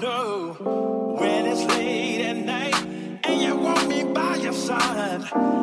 know when it's late at night and you want me by your side.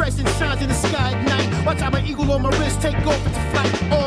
Crescent shines in the sky at night. Watch how my eagle on my wrist take off into flight.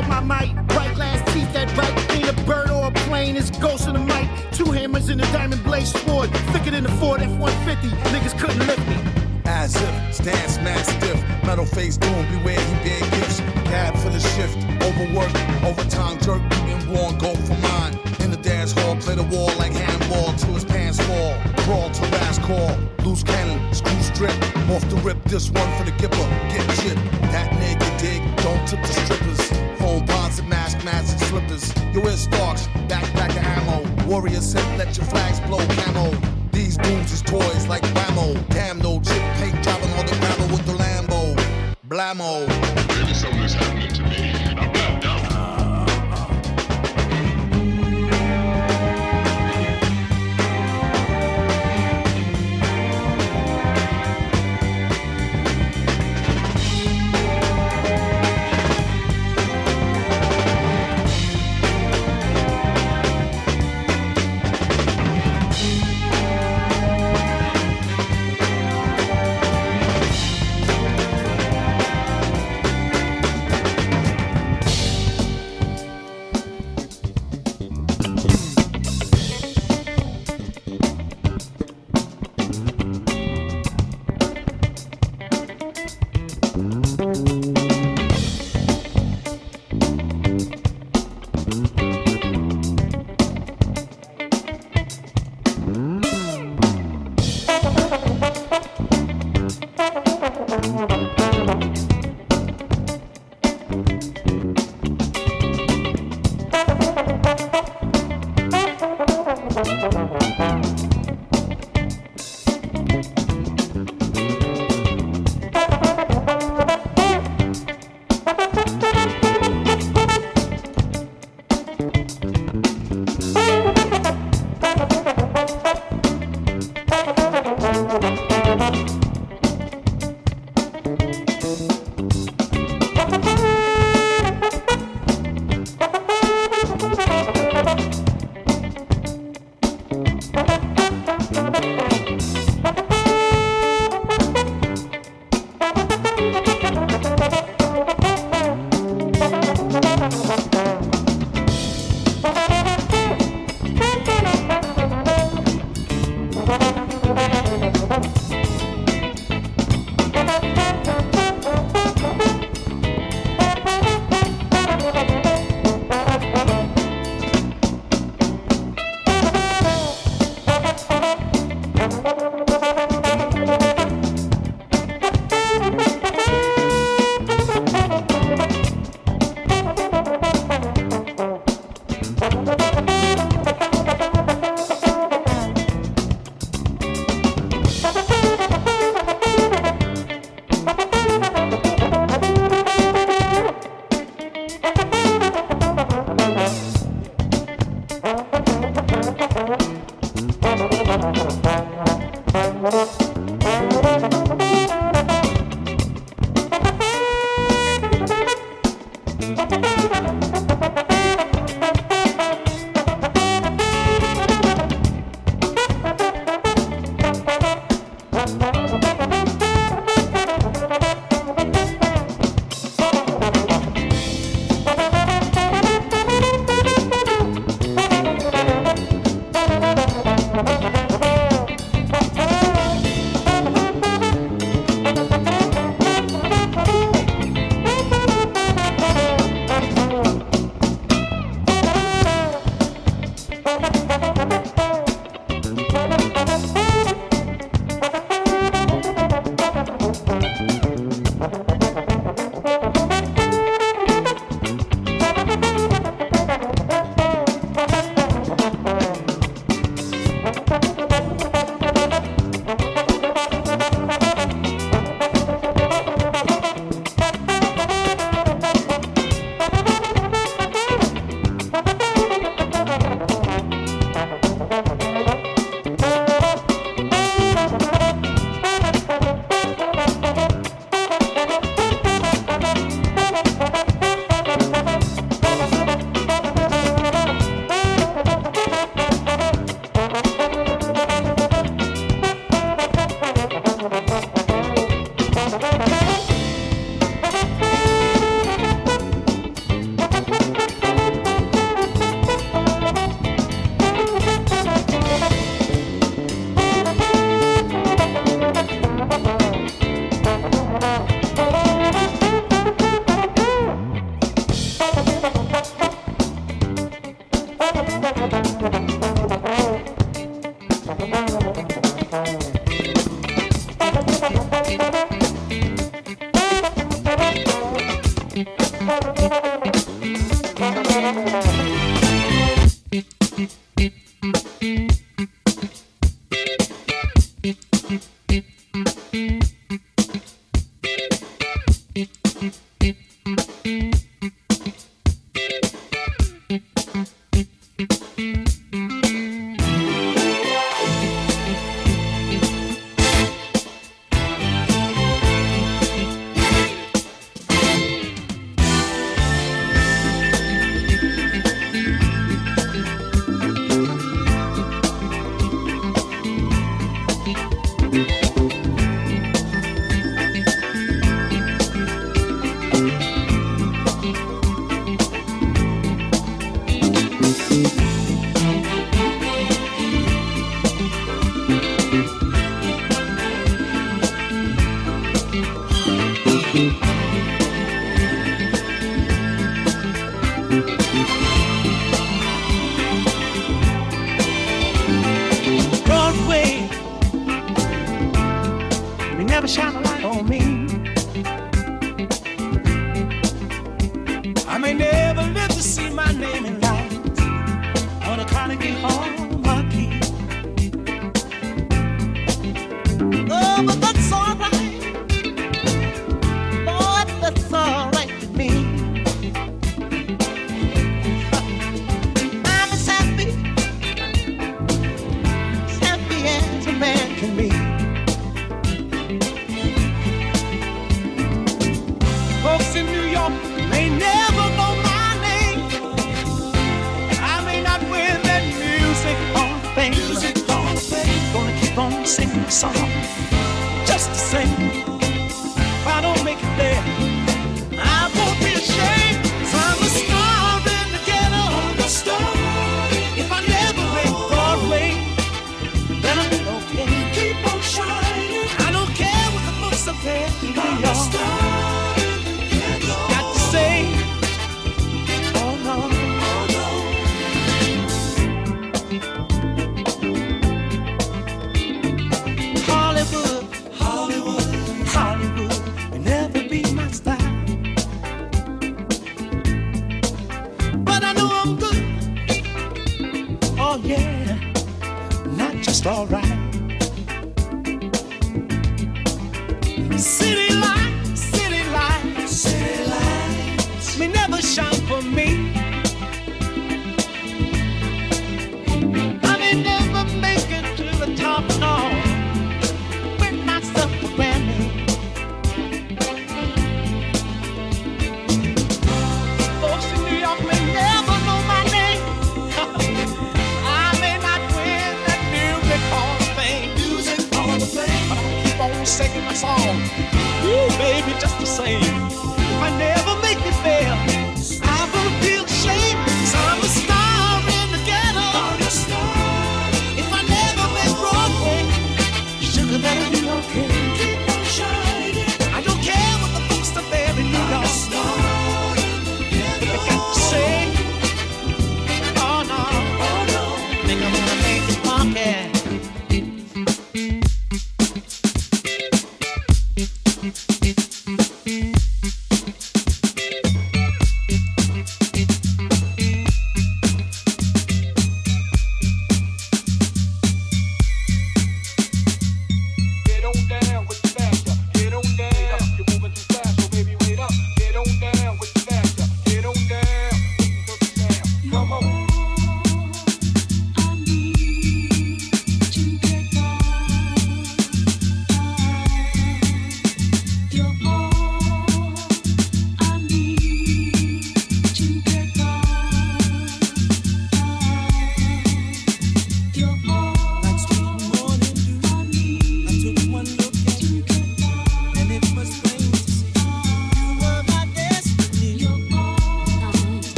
Come on.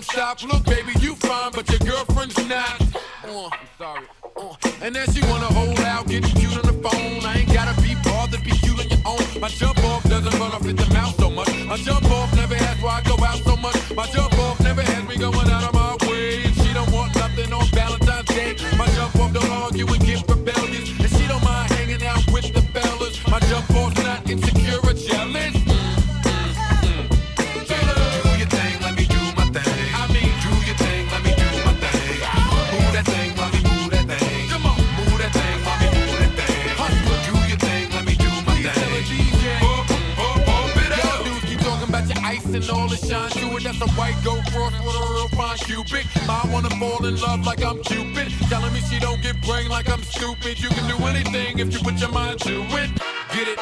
Don't stop. Look, baby, you fine, but your girlfriend's not. Uh, I'm sorry. Uh, and then she wanna hold out, getting cute on the phone. I ain't gotta be bothered, be cute on your own. My jump off doesn't run off at the mouth so much. My jump off never has why I go out so much. My jump white gold cross with a real fine cupid. I wanna fall in love like I'm Cupid. Telling me she don't get brain like I'm stupid. You can do anything if you put your mind to it. Get it?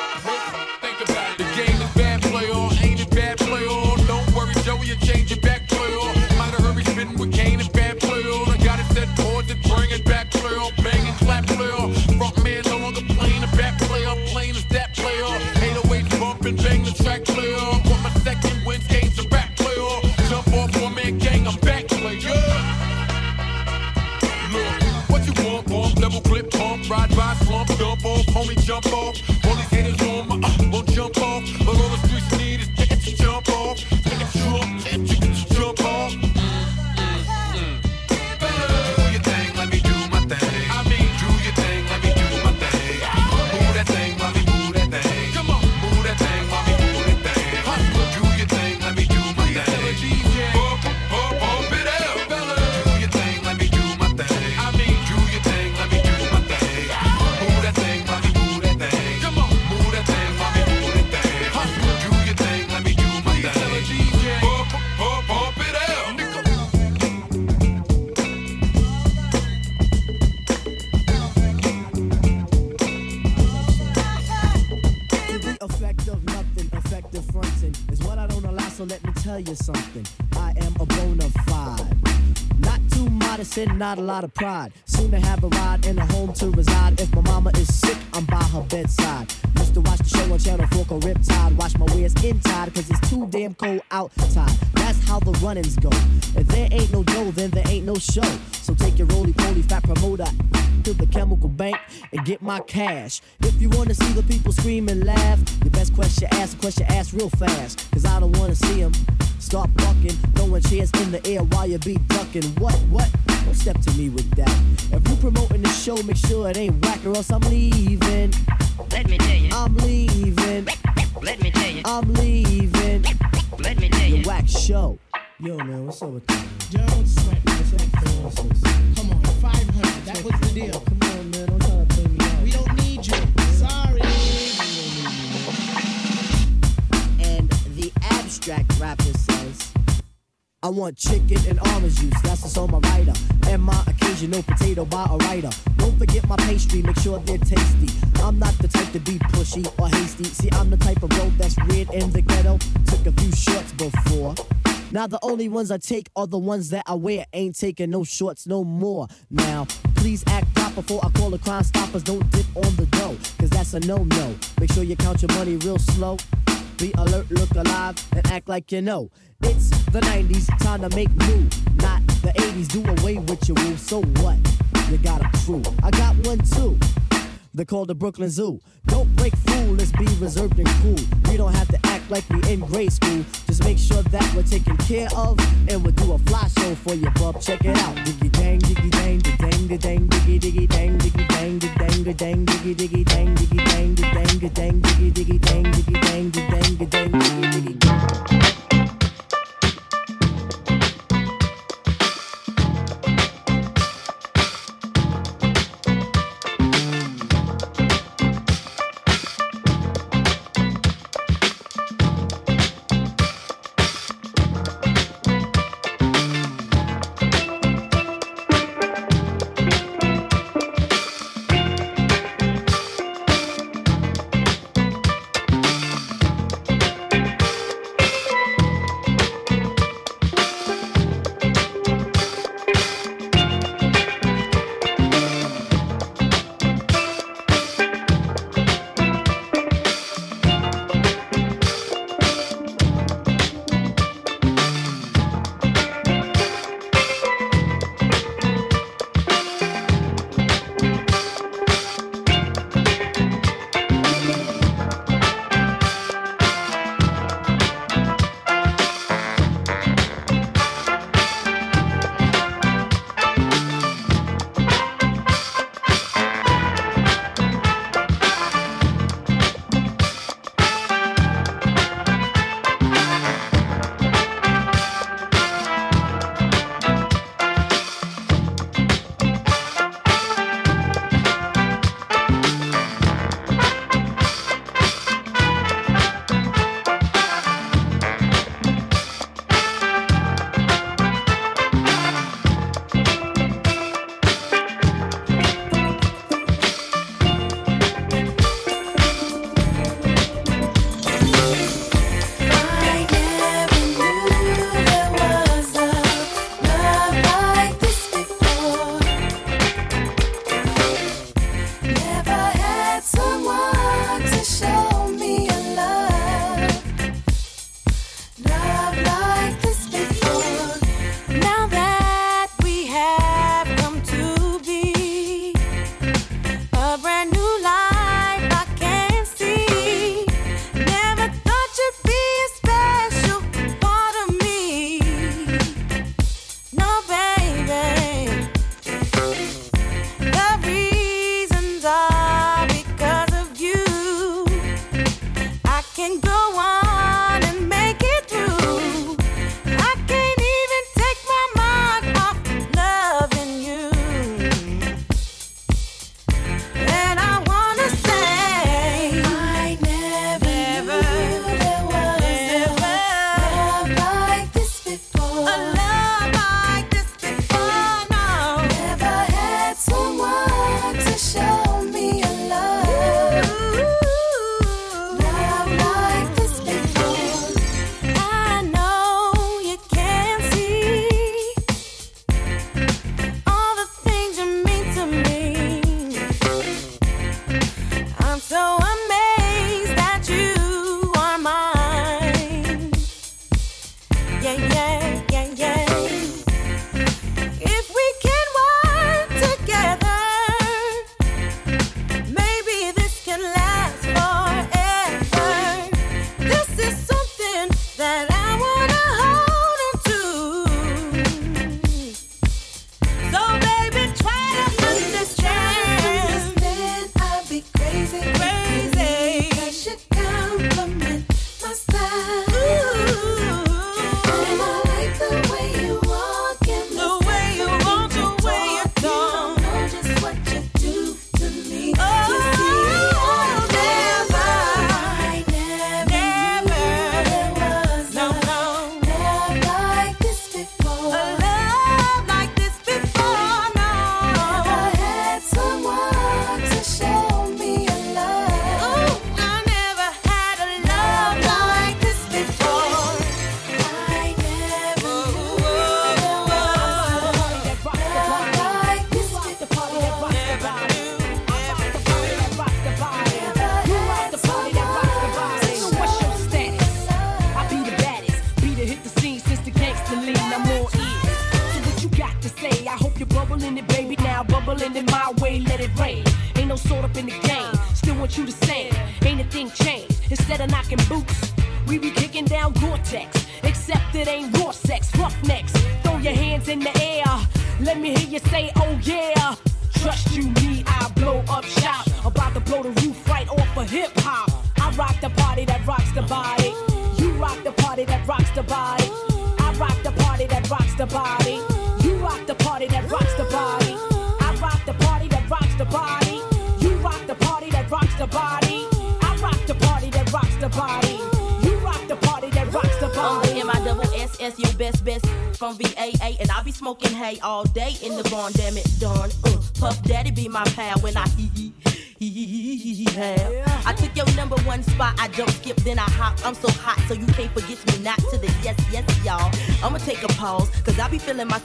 Not a lot of pride. Soon to have a ride and a home to reside. If my mama is sick, I'm by her bedside. Used to watch the show on Channel 4 called Riptide. Watch my wares inside, cause it's too damn cold outside. That's how the runnings go. If there ain't no dough, then there ain't no show. So take your roly poly fat promoter to the chemical bank and get my cash. If you wanna see the people scream and laugh, your best question ask, question ask real fast. Cause I don't wanna see them start bucking, throwing chairs in the air while you be ducking. What, what? Don't step to me with that. If you promoting the show, make sure it ain't whack or else I'm leaving. Let me tell you. I'm leaving. Let me tell you. I'm leaving. Ones I take are the ones that I wear. Ain't taking no shorts no more. Now, please act proper before I call the crime stoppers. Don't dip on the dough, cause that's a no-no. Make sure you count your money real slow. Be alert, look alive, and act like you know. It's the 90s, time to make new. Not the 80s, do away with your rules. So what? You got a crew. I got one too. They call the Brooklyn Zoo. Don't break fool, let's be reserved and cool. We don't have to act like we in grade school. Just make sure that we're taken care of, and we'll do a fly show for you, bub. Check it out. Diggy dang, diggy dang, diggy dang, dang, diggy diggy dang, diggy dang, diggy dang, diggy dang, diggy dang, diggy dang, diggy dang, diggy dang, diggy dang, diggy dang, diggy dang, diggy dang, diggy diggy.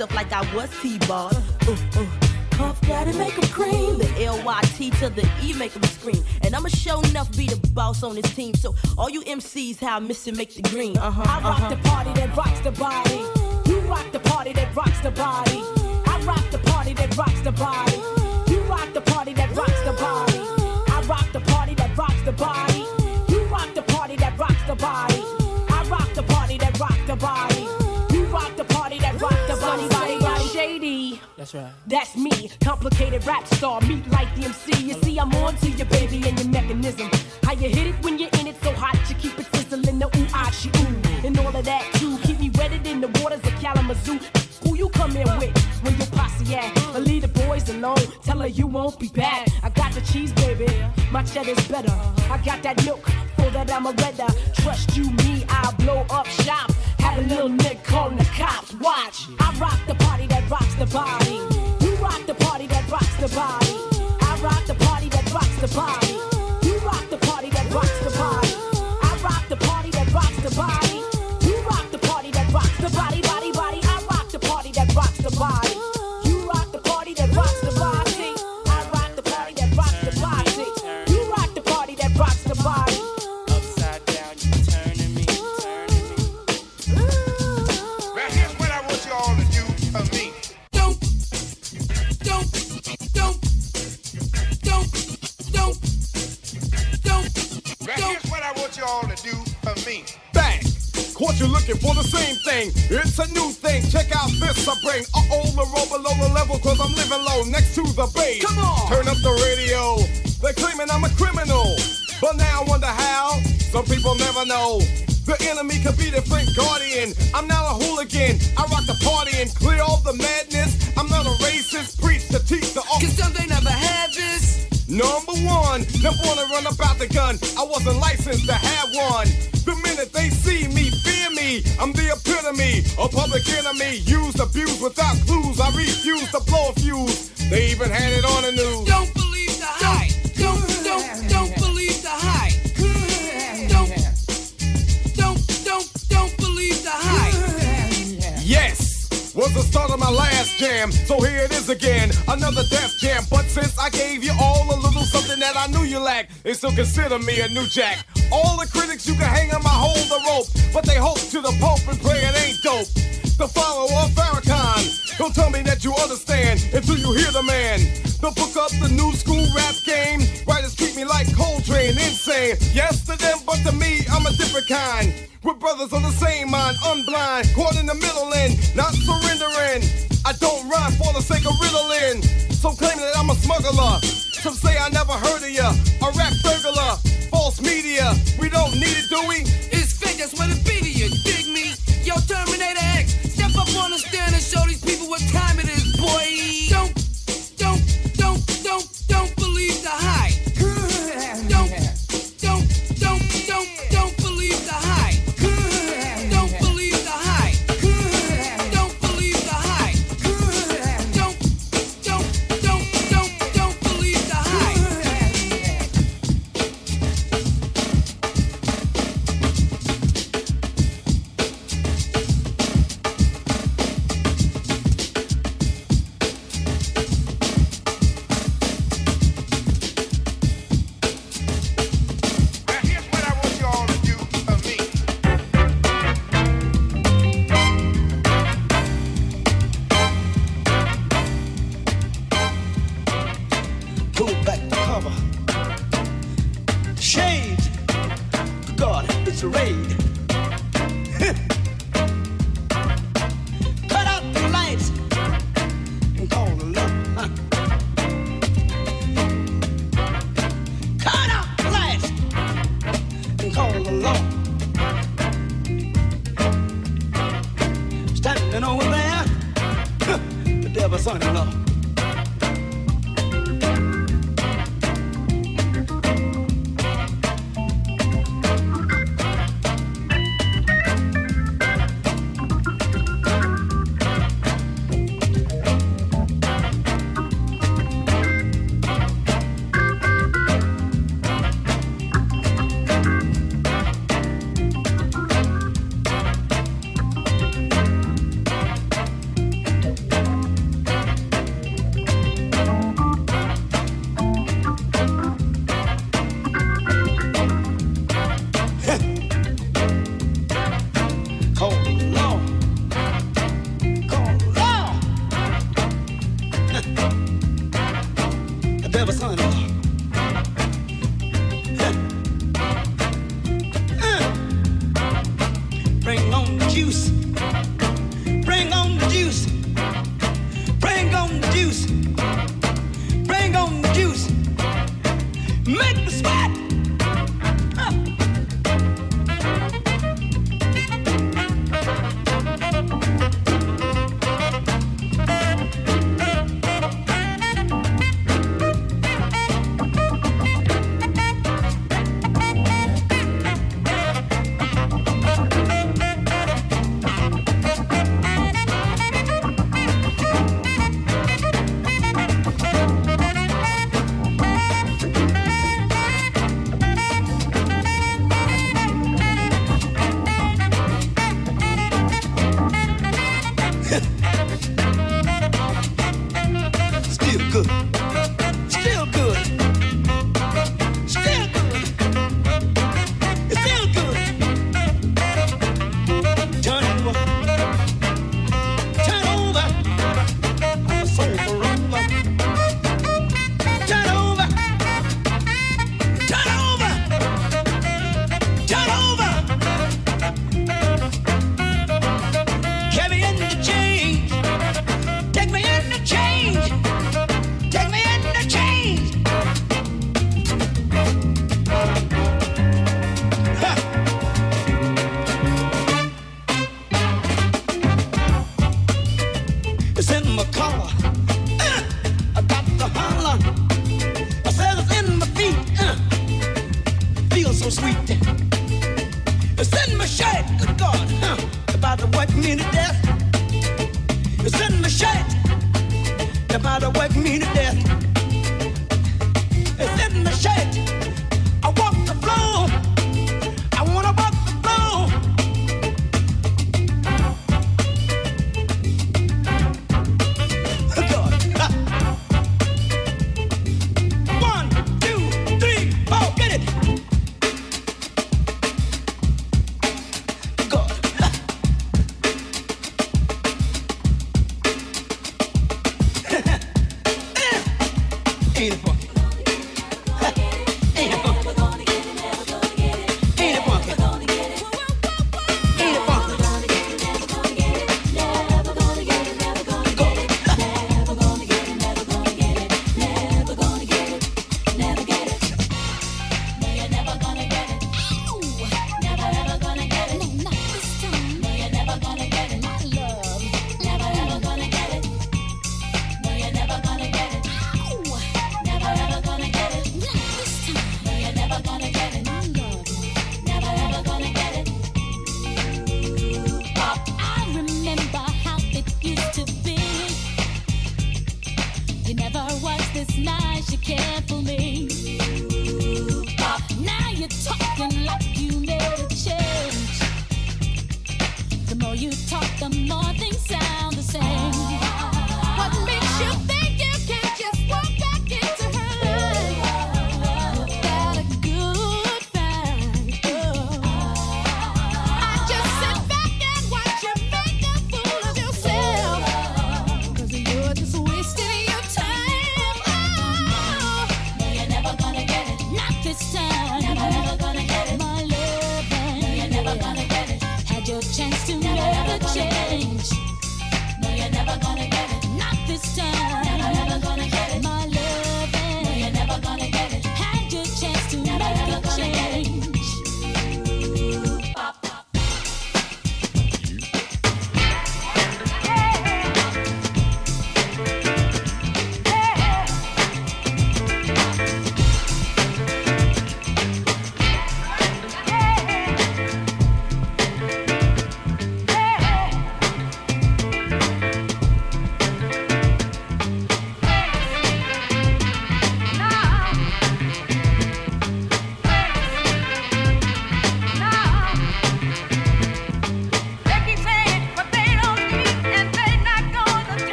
Myself like I was T-Ball. Uh, uh. Puff Daddy make 'em cream. The L-Y-T to the E make 'em scream. And I'ma show enough be the boss on this team. So all you MCs, how I miss it, make the green. Uh-huh. I rock uh-huh. the party that rocks the body. You rock the party that rocks the body. I rock the party that rocks the body. You rock the party that rocks the body. I rock the party that rocks the body. That's right. That's me, complicated rap star, meet like the MC. You see, I'm on to your baby and your mechanism. How you hit it when you're in it so hot, you keep it sizzling, the ooh, ah, she ooh. And all of that too, keep me wetted in the waters of Kalamazoo. Who you come in with when your posse at? But leave the boys alone, tell her you won't be back. I got the cheese, baby, my cheddar's better. I got that milk, for that I'm a redder. Trust you, me, I'll blow up shop. Have a little nick calling the cops. Watch, I rock the party that rocks the body. You rock the party that rocks the body. I rock the party that rocks the body. You rock the party that rocks the body. I rock the party that rocks the body. Caught you looking for the same thing. It's a new thing. Check out this I bring. Uh oh, the roll below the level, cause I'm living low next to the base. Come on! Turn up the radio. They're claiming I'm a criminal. But now I wonder how. Some people never know. The enemy could be the Frank Guardian. I'm not a hooligan. I rock the party and clear all the madness. I'm not a racist. Preach to teach the Cause some they never had this. Number one, never wanna run about the gun. I wasn't licensed to have one. The minute they see me, fear me. I'm the epitome, a public enemy. Used, abused without clues. I refuse to blow a fuse. They even had it on the news. Don't believe the hype. Don't, don't, don't believe the hype. Don't, don't, don't, don't believe the hype. Yes, was the start of my last Jam. So here it is again, another Def Jam. But since I gave you all a little something that I knew you lacked, they still consider me a new jack. All the critics you can hang on my hold the rope, but they hope to the Pope and pray it ain't dope. The follower of Farrakhan. Don't tell me that you understand until you hear the man. The book up the new school rap game. Writers treat me like Coltrane, insane. Yes to them, but to me, I'm a different kind. We're brothers on the same mind, unblind, caught in the middle and not surrendering. I don't rhyme for the sake of riddling. Some claim that I'm a smuggler. Some say I never heard of ya. A rap burglar, false media. We don't need it, do we? It's fake, that's what it be to you. Dig me? Yo, Terminator X, on stand and show these people what time it is, boy.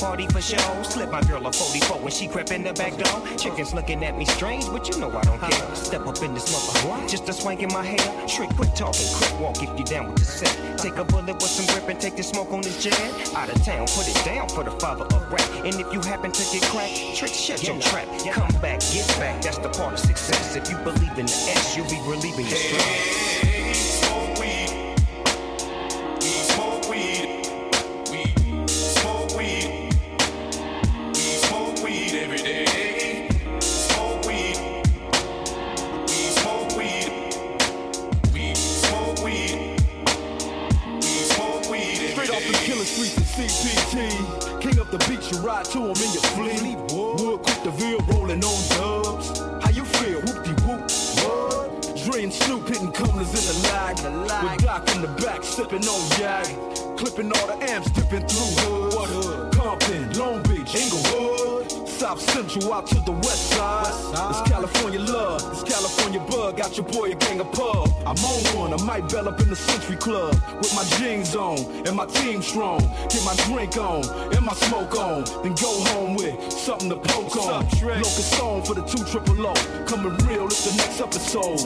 Party for show. Slip my girl a 44 when she crept in the back door. Chickens looking at me strange, but you know I don't care. Step up in this mother, just a swank in my hair. Trick, quit talking, quick walk if you down with the set. Take a bullet with some grip and take the smoke on this jet. Out of town, put it down for the father of rap. And if you happen to get cracked, trick, shut your trap. Come back, get back, that's the part of success. If you believe in the S, you'll be relieving your stress. South Central out to the west side. It's California love, it's California bug. Got your boy a gang of pub. I'm on one, I might bell up in the Century Club with my jeans on and my team strong. Get my drink on and my smoke on, then go home with something to poke on. Locust song for the two triple O. Coming real, it's the next episode.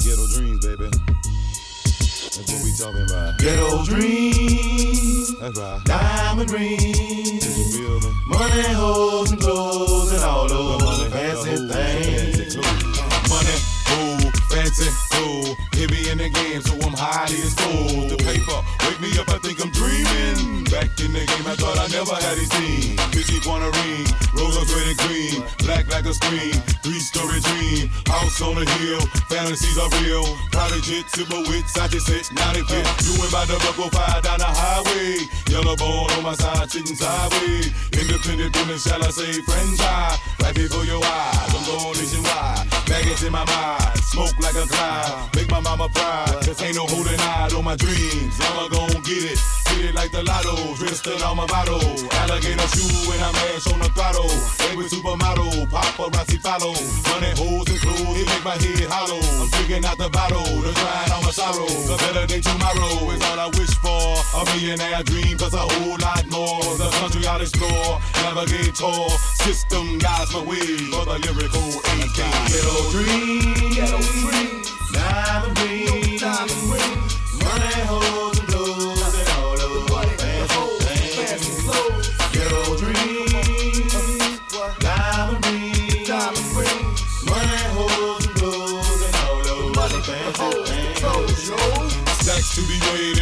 Ghetto dreams, baby. That's what we talking about. Ghetto dreams. That's right. Diamond rings. Money, hoes, and clothes, and all those fancy things. Money, hoe, fancy, Heavy in the game, so I'm highly exposed. The paper, wake me up, I think I'm dreaming. Back in the game, I thought I never had these things. Bitchy want a ring, rose red and green, black like a screen, three story dream, house on a hill, fantasies are real. Private jet, silver wits, I just said, now they fit. You ain't about to buckle fire down the highway. Yellow bone on my side, chicken sideways. Independent business, shall I say, franchise. Right before your eyes, I'm going nationwide. Baggage in my mind, smoke like a cloud. Make my mama pride. cause ain't no holding out on my dreams. I'ma gon' get it, get it like the lotto. Dressed in all my bottle, alligator shoe and I'm ash on the throttle. Baby supermodel, paparazzi follow. Money, hoes and clothes, it make my head hollow. I'm drinking out the bottle, the grind on my sorrow. A better day tomorrow is all I wish for. A millionaire dream, plus a whole lot more. The country I'll explore, navigate tour. System guides my way for the lyrical AK. Ghetto dreams, ghetto dreams, diamond rings. Money, hoes and and all those fancy things. Diamond rings. Money, hoes and and all those fancy things. To be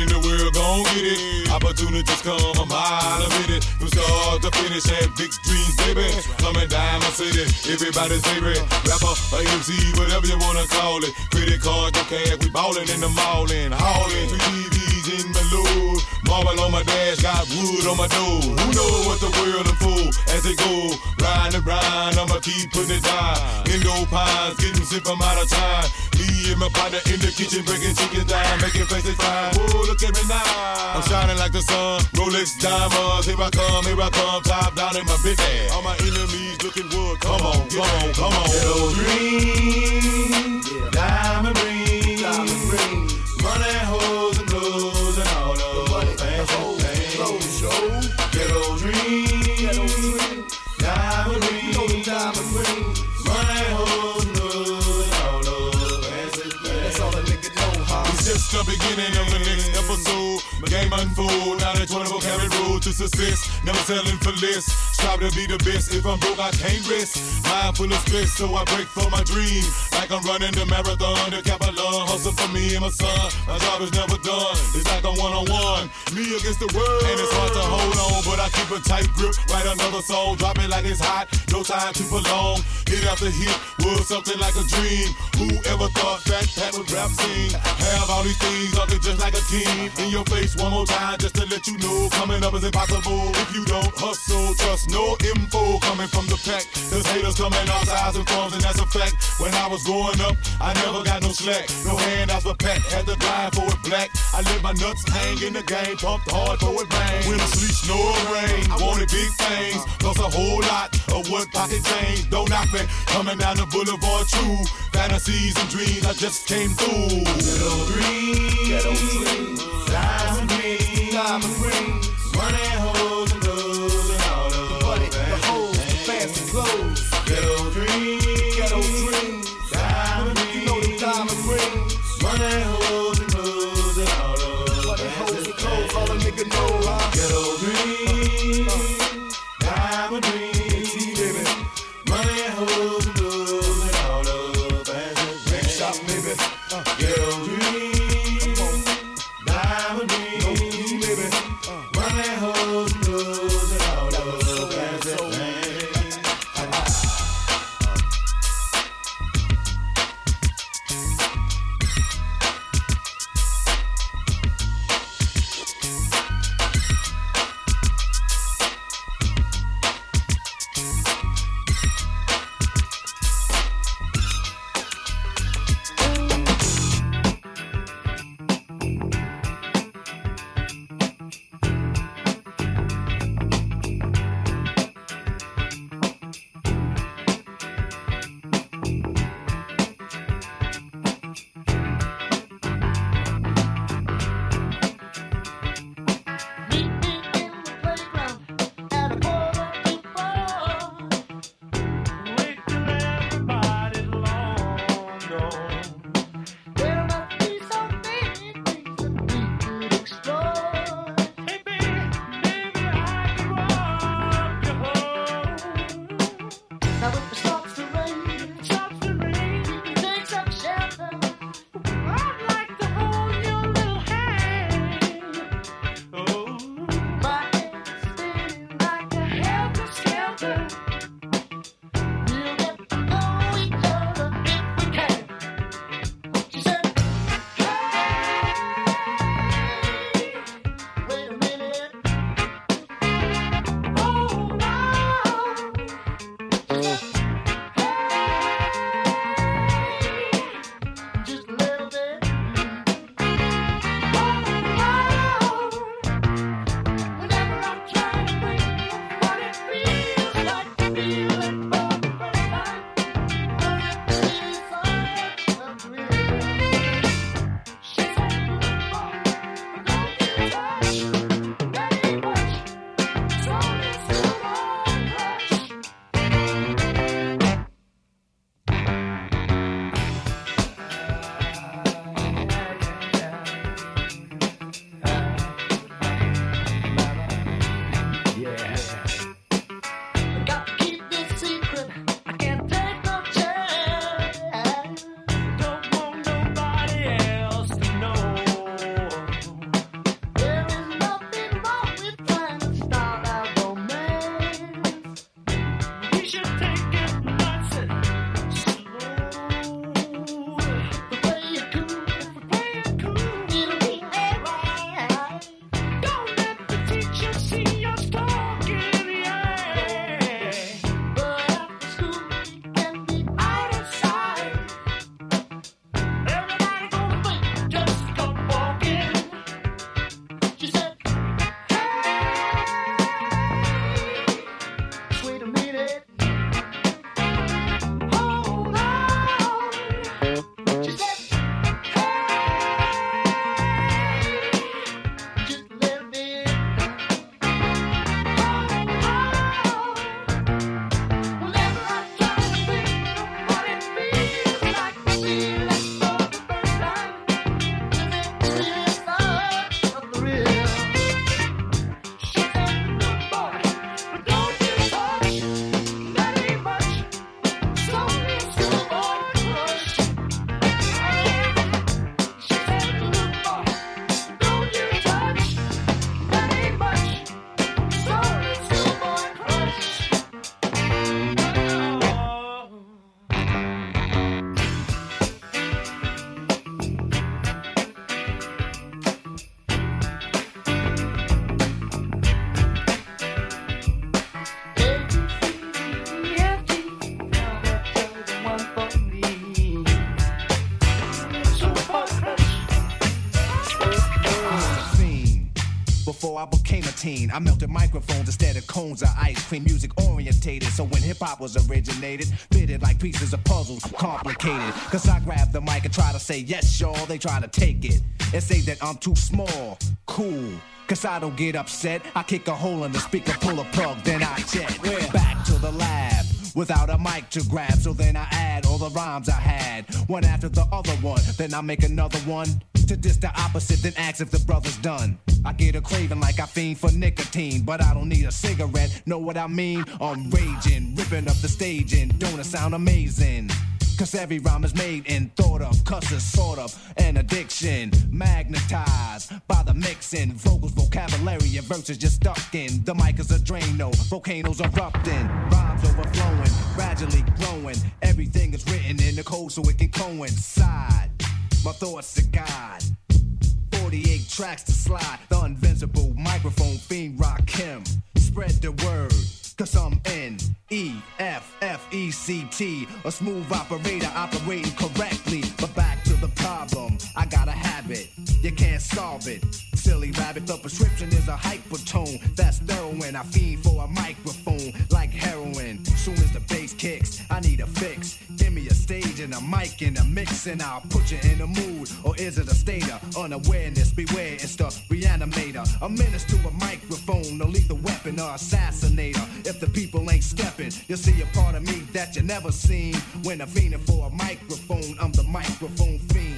the world, gon' get it. Opportunities come a minute. From start to finish, have big dreams, baby. Coming down my city, everybody's favorite rapper, or MC, whatever you wanna call it. Credit card, no cash, we ballin' in the mall and hauling. Three TVs in my load, marble on my dash, got wood on my door. Who know what the world is for as it go? Ride and grind, I'ma keep putting it down. Indo pines, getting sick from out of time. Me and my partner in the kitchen, breaking chicken down, making faces fine. Whoa, look at me now. I'm shining like the sun, Rolex diamonds. Here I come, here I come, top down in my big ass. All my enemies looking wood. Come on, come on, come on. Ghetto dreams, diamond rings, diamond rings. Money, hoes, and clothes, and all those fancy things. Ghetto dreams, diamond rings. Money, hoes, and clothes, and all fancy things. That's all a nigga know, huh? It's just the beginning of game unfold, now the 24 carat road to success. Never settling for less. Strive to be the best. If I'm broke, I can't rest. Mind full of stress, so I break for my dream. Like I'm running the marathon, the Capelon. Hustle for me and my son. My job is never done. It's like a one on one. Me against the world. And it's hard to hold on, but I keep a tight grip. Write another song, drop it like it's hot. No time to prolong. Hit after hit was something like a dream. Whoever thought that that would rap scene? Have all these things, looking just like a king. In your face one more time, just to let you know. Coming up impossible if you don't hustle. Trust no info coming from the pack. There's haters coming all sides and forms, and that's a fact. When I was growing up, I never got no slack. No handouts for pack, had to grind for it black. I let my nuts hang in the game, pumped hard for it bang. Winter, sleet, snow, or rain, wanted big things. Plus a whole lot of what pocket change. Don't knock me, coming down the boulevard true. Fantasies and dreams, I just came through. Ghetto dreams, ghetto dreams, diamond rings, diamond rings, money, hoes, and and all of the money, the hoes, the fancy clothes. Ghetto dreams, ghetto dreams, diamond rings, you know the diamond rings, money, hoes, and and all the money, hoes, and clothes, all a nigga know. Ghetto dreams, diamond rings, baby, money, hoes, and and all of the fancy rings. Shop, baby, uh. ghetto dreams, I melted microphones instead of cones of ice cream. Music orientated, so when hip hop was originated, fitted like pieces of puzzles, complicated. Cause I grab the mic and try to say yes, y'all. They try to take it and say that I'm too small. Cool. Cause I don't get upset. I kick a hole in the speaker, pull a plug, then I jet back to the lab without a mic to grab. So then I add all the rhymes I had, one after the other one. Then I make another one to diss the opposite, then ask if the brother's done. I get a craving like I fiend for nicotine, but I don't need a cigarette. Know what I mean? I'm raging, ripping up the stage, and don't it sound amazing? Cause every rhyme is made and thought of, cuss is sort of an addiction. Magnetized by the mixing, vocals, vocabulary, and verses just stuck in. The mic is a drain, no, volcanoes erupting, rhymes overflowing, gradually growing. Everything is written in the code so it can coincide. My thoughts to God. 48 tracks to slide, the invincible microphone fiend Rakim. Spread the word. Cause I'm N E F F E C T, a smooth operator operating correctly. But back to the problem, I got a habit, you can't solve it. Silly rabbit, the prescription is a hypertone. That's heroin, I fiend for a microphone like heroin. Soon as the bass kicks, I need a fix. Give me a stage and a mic and a mix, and I'll put you in a mood. Or is it a state of unawareness? Beware, it's the reanimator. A menace to a microphone, a lethal weapon or assassinator. If the people ain't stepping, you'll see a part of me that you never seen. When I'm fiending for a microphone, I'm the microphone fiend.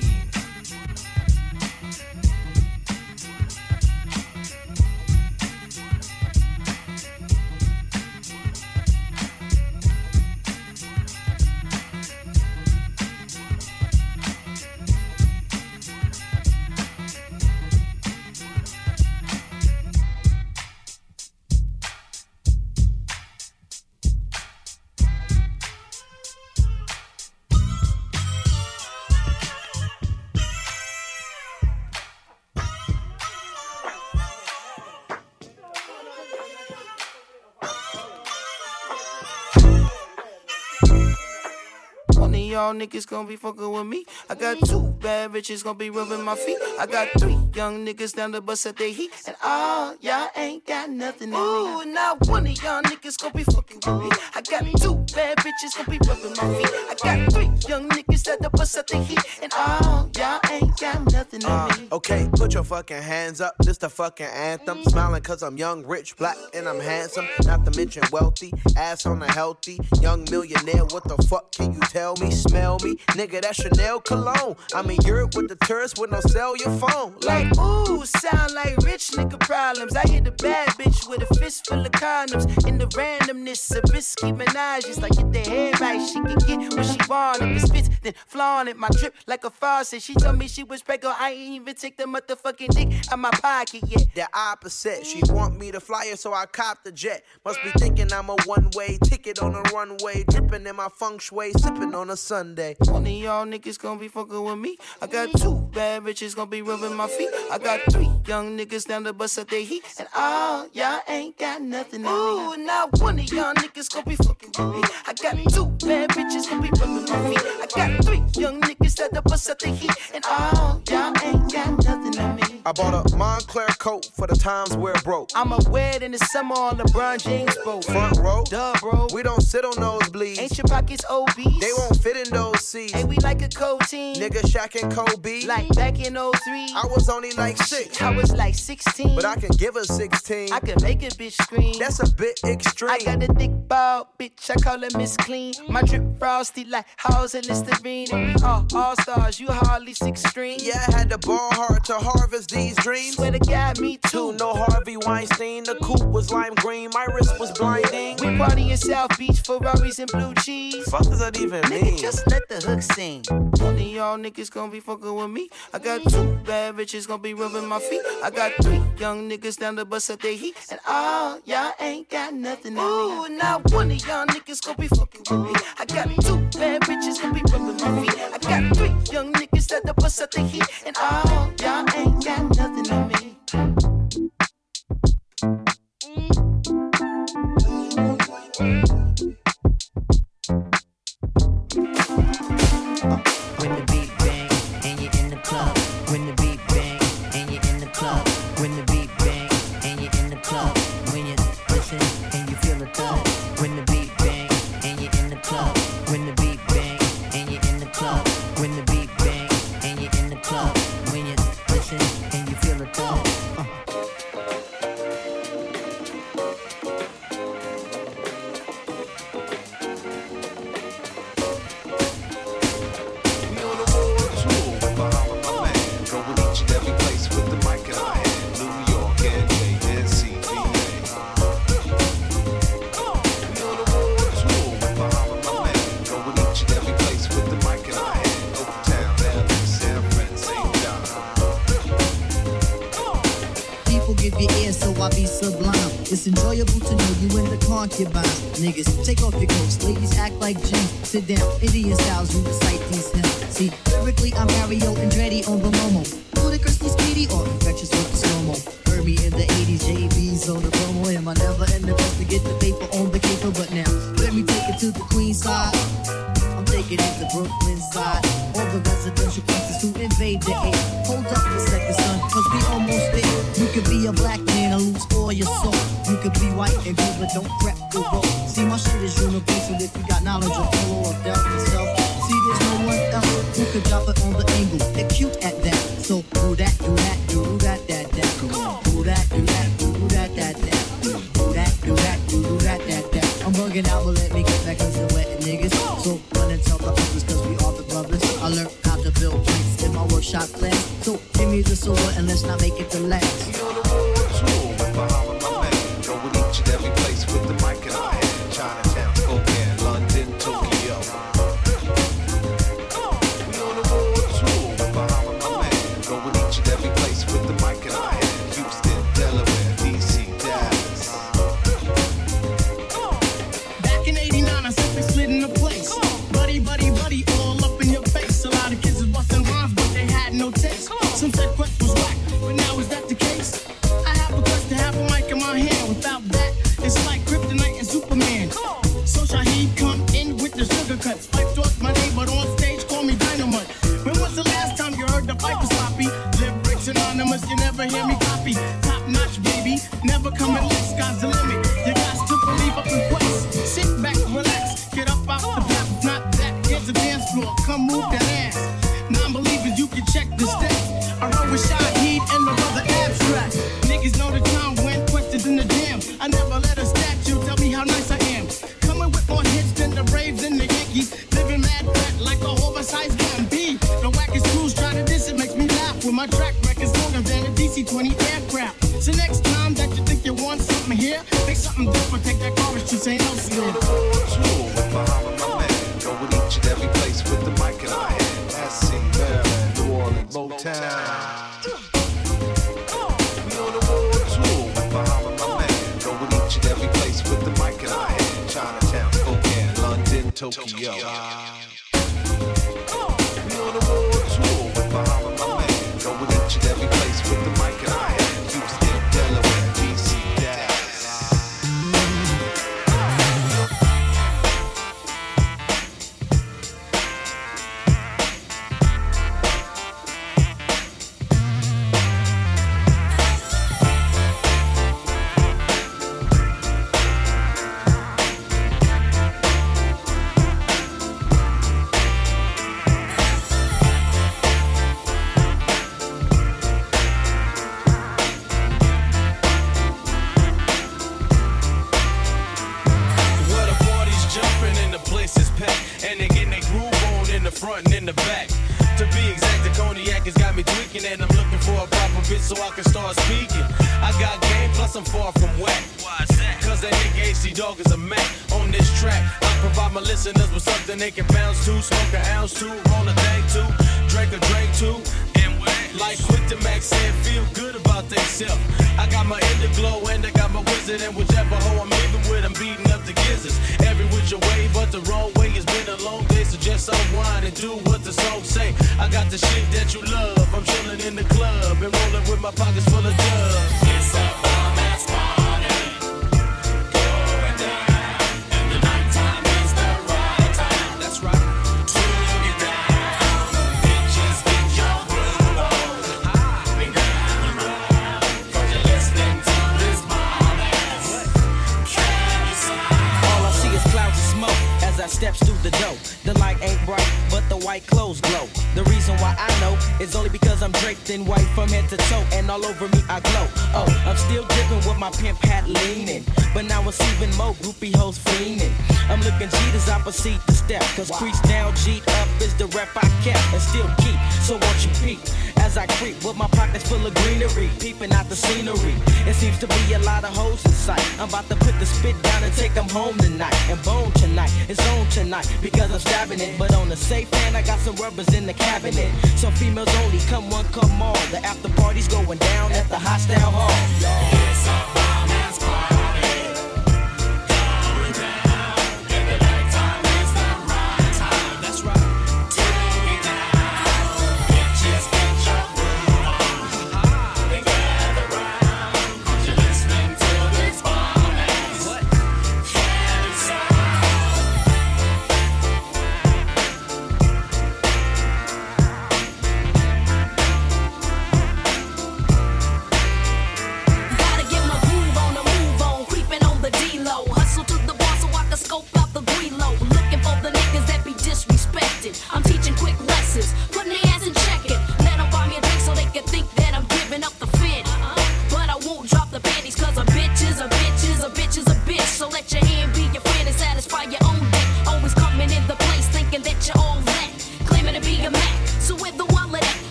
Y'all niggas gonna be fucking with me. I got two bad bitches gonna be rubbing my feet. I got three young niggas down the bus at their heat. And all y'all ain't got nothing on me. Ooh, now one of y'all niggas gonna be fucking with me. I got two bad bitches gonna be rubbing my feet. I got three young niggas at the bus at their heat. And all y'all ain't got nothing on me. Uh, okay, put your fucking hands up. This the fucking anthem. Smiling cause I'm young, rich, black, and I'm handsome. Not to mention wealthy, ass on a healthy. Young millionaire, what the fuck can you tell me? Smell me? Nigga, that's Chanel cologne. I'm in Europe with the tourists with no cell your phone. Like, ooh, sound like rich nigga problems. I hit a bad bitch with a fist full of condoms. In the randomness of risky menages. Like, get the head right, she can get what she want. If it spits, then flaunt it. My drip like a faucet. She told me she was pregnant. I ain't even take the motherfucking dick out my pocket yet. The opposite. She want me to fly her, so I cop the jet. Must be thinking I'm a one-way ticket on a runway, dripping in my feng shui, sipping on a Sunday. One of y'all niggas gonna be fucking with me. I got two bad bitches gonna be rubbing my feet. I got three young niggas down the bus at their heat. And all y'all ain't got nothing on me. Ooh, now one of y'all niggas gonna be fucking with me. I got two bad bitches gonna be rubbing my feet. I got three young niggas at the bus at their heat. And all y'all ain't got nothing on me. I bought a Moncler coat for the times where it broke. I'm a wed in the summer on LeBron James boat. Front row, Duh, bro. we don't sit on nosebleeds. Ain't your pockets obese? They won't fit in those seats. Ain't we like a co team. Nigga Shaq and Kobe. Like back in 03. I was only like six. I was like 16. But I can give her 16. I can make a bitch scream. That's a bit extreme. I got a thick ball, bitch. I call her Miss Clean. My drip frosty like Halls and Listerine. And we all all stars. You hardly six string. Yeah, I had to ball hard to harvest these dreams. Swear to God, me too. No Harvey Weinstein. The coupe was lime green. My wrist was blinding. We party in South Beach, Ferraris and blue cheese. Fuck does that even Nigga, mean? just let the hook sing. One of y'all niggas gonna be fucking with me. I got two bad bitches gonna be rubbing my feet. I got three young niggas down the bus at their heat. And all y'all ain't got nothing on. Ooh, now one of y'all niggas gonna be fucking with me. I got two bad bitches gonna be rubbing my feet. I got three young niggas down the bus at their heat. And all y'all ain't got nothing on me. concubines. Niggas, take off your coats. Ladies, act like G's. Sit down, Indian styles, you recite these hymns. See, lyrically, I'm Mario Andretti on the Momo. Ludicrously speedy or infectious with the slow-mo. Heard me in the 80s, JB's on the promo. Am I never in the to get the paper on the paper? But now, let me take it to the queen side taking it to Brooklyn side. All the residential places to invade the air. Hold up a second, son, cause we almost there. You could be a black man and lose all your soul. You could be white and good, but don't prep the road. See, my shit is universal if you got knowledge of follow or doubt yourself. See, there's no one else who could drop it on the angle. They're cute at that. So do that, do that, do that, that, that. Come on. Do that, do that, do that, that, that. Do that, do that, do that, that, that. I'm bugging out, but let me get back into wet niggas. So and tell the others cause we are the brothers. I learned how to build bricks in my workshop class. So give me the sword and let's not make it the last.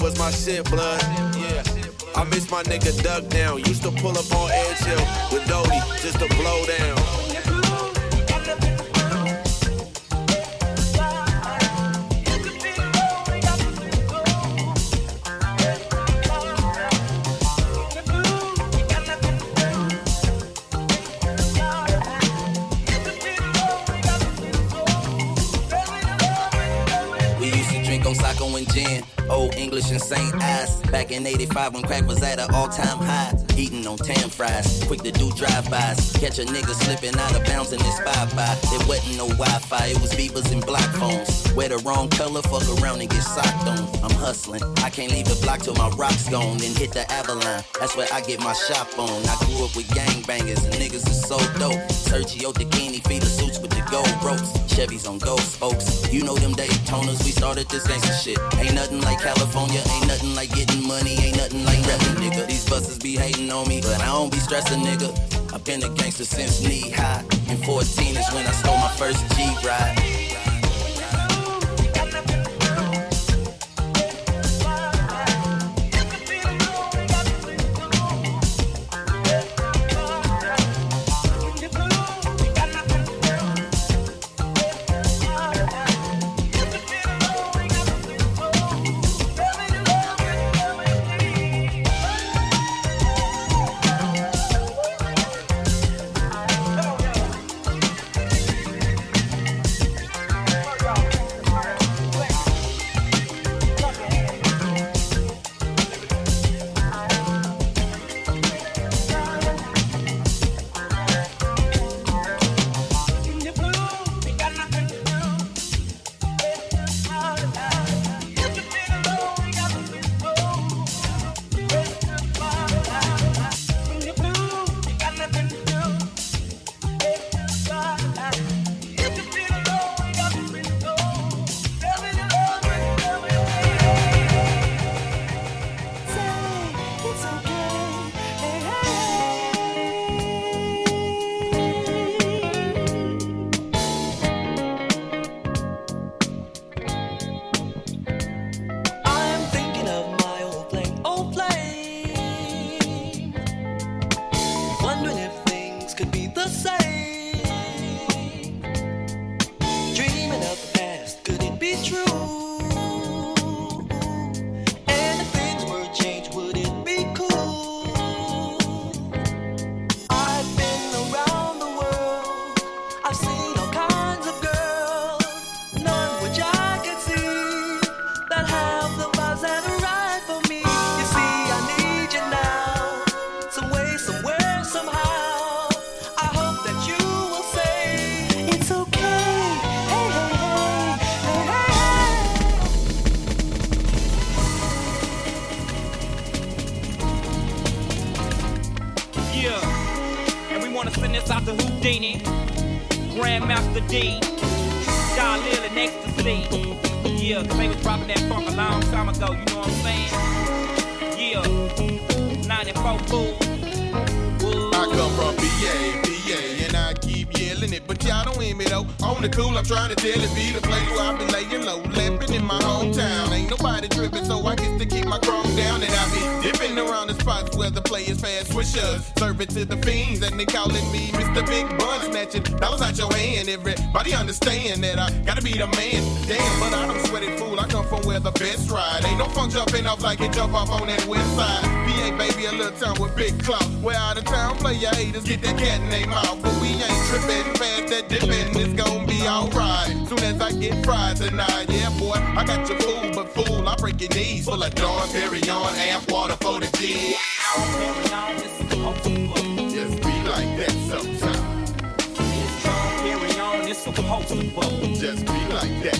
Was my shit, blood. Yeah. I miss my nigga Duck down. Used to pull up on Edge Hill cried when crack was at an all time high. Eating on tan fries, quick to do drive bys. Catch a nigga slipping out of bounds in this five-by. It wasn't no Wi Fi, it was Beavers and block phones. Wear the wrong color, fuck around and get socked on. I'm hustling, I can't leave the block till my rock's gone. Then hit the Avalon, that's where I get my shop on. I grew up with gangbangers, and niggas are so dope. Sergio Tacchini, feed the suits with the gold ropes. Chevys on gold spokes. You know them Daytonas, we started this gangsta shit. Ain't nothing like California, ain't nothing like getting money, ain't nothing like rapping, nigga. These buses be hating on me, but I don't be stressing, nigga. I've been a gangster since knee high, and 14 is when I stole my first G ride. With big clout. Where out of town play your haters get that cat in their mouth, but we ain't tripping past that dipping. It's gonna be alright. Soon as I get fried tonight, yeah boy, I got your fool, but fool, I break your knees full of Dom Perignon, amp water for the G. Just be like that sometimes. Carry on, it's supposed to bubble. Just be like that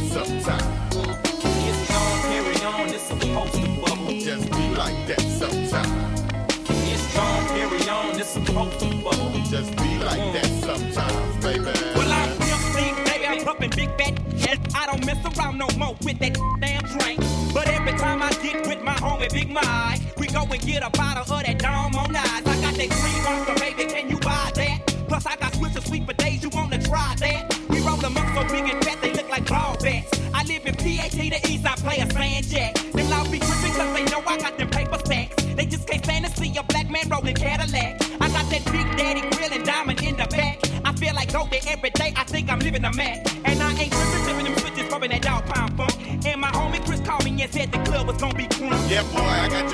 get a bottle of that Dom on ice. I got that green monster, baby. Can you buy that? Plus, I got switches sweet for days. You wanna try that? We roll them up so big and fat they look like ball bats. I live in PAT, the east. I play a sand jack. Them loud be tripping cause they know I got them paper stacks. They just can't stand to see a black man rolling Cadillac. I got that big daddy grill and diamond in the back. I feel like go there every day. I think I'm living a Mac. And I ain't tripping, tipping them switches, bumping that dog pound funk. And my homie Chris called me and said the club was gonna be crunk. Yeah, boy, I got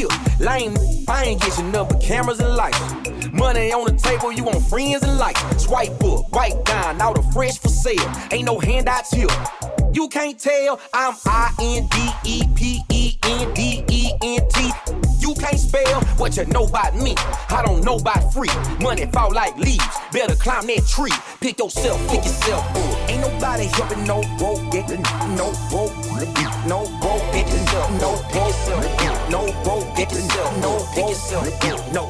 tip. Lame, I ain't get your number, cameras and lights. Money on the table, you want friends and likes. Swipe up, white down, all the fresh for sale. Ain't no handouts here. You can't tell I'm I N D E P E N D E N T. You can't spell what you know about me. I don't know about free. Money fall like leaves. Better climb that tree. Pick yourself, pick yourself up. Ain't nobody helping no broke it. No broke. No broke. No yourself up. No broke it. No pick yourself. No.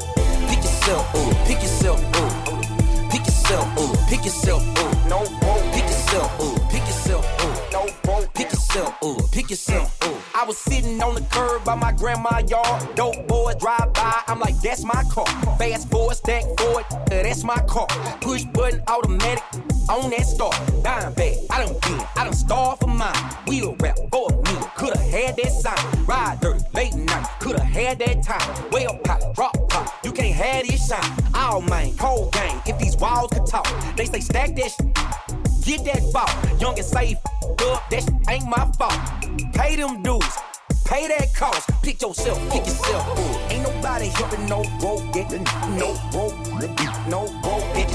Pick yourself up. Pick yourself up. Pick yourself up. Pick yourself up. No broke. Pick yourself up. Pick yourself up. No broke. Pick yourself up. Pick yourself up. I was sitting on the curb by my grandma yard. Dope boys drive by. I'm like, that's my car. Fast forward, stack forward. That's my car. Push button automatic. On that start. Dime bag. I done been. I done starved for mine. Wheel rap for a. Coulda had that sign. Ride dirty. Late night. Coulda had that time. Well pop. Drop pop. You can't have this shine. All man. Cold game. If these walls could talk. They say stack that shit. Get that ball. Young and safe up. That ain't my fault. Pay them dues. Pay that cost. Pick yourself, pick yourself up. Ain't nobody helping no broke it. No broke. No broke it.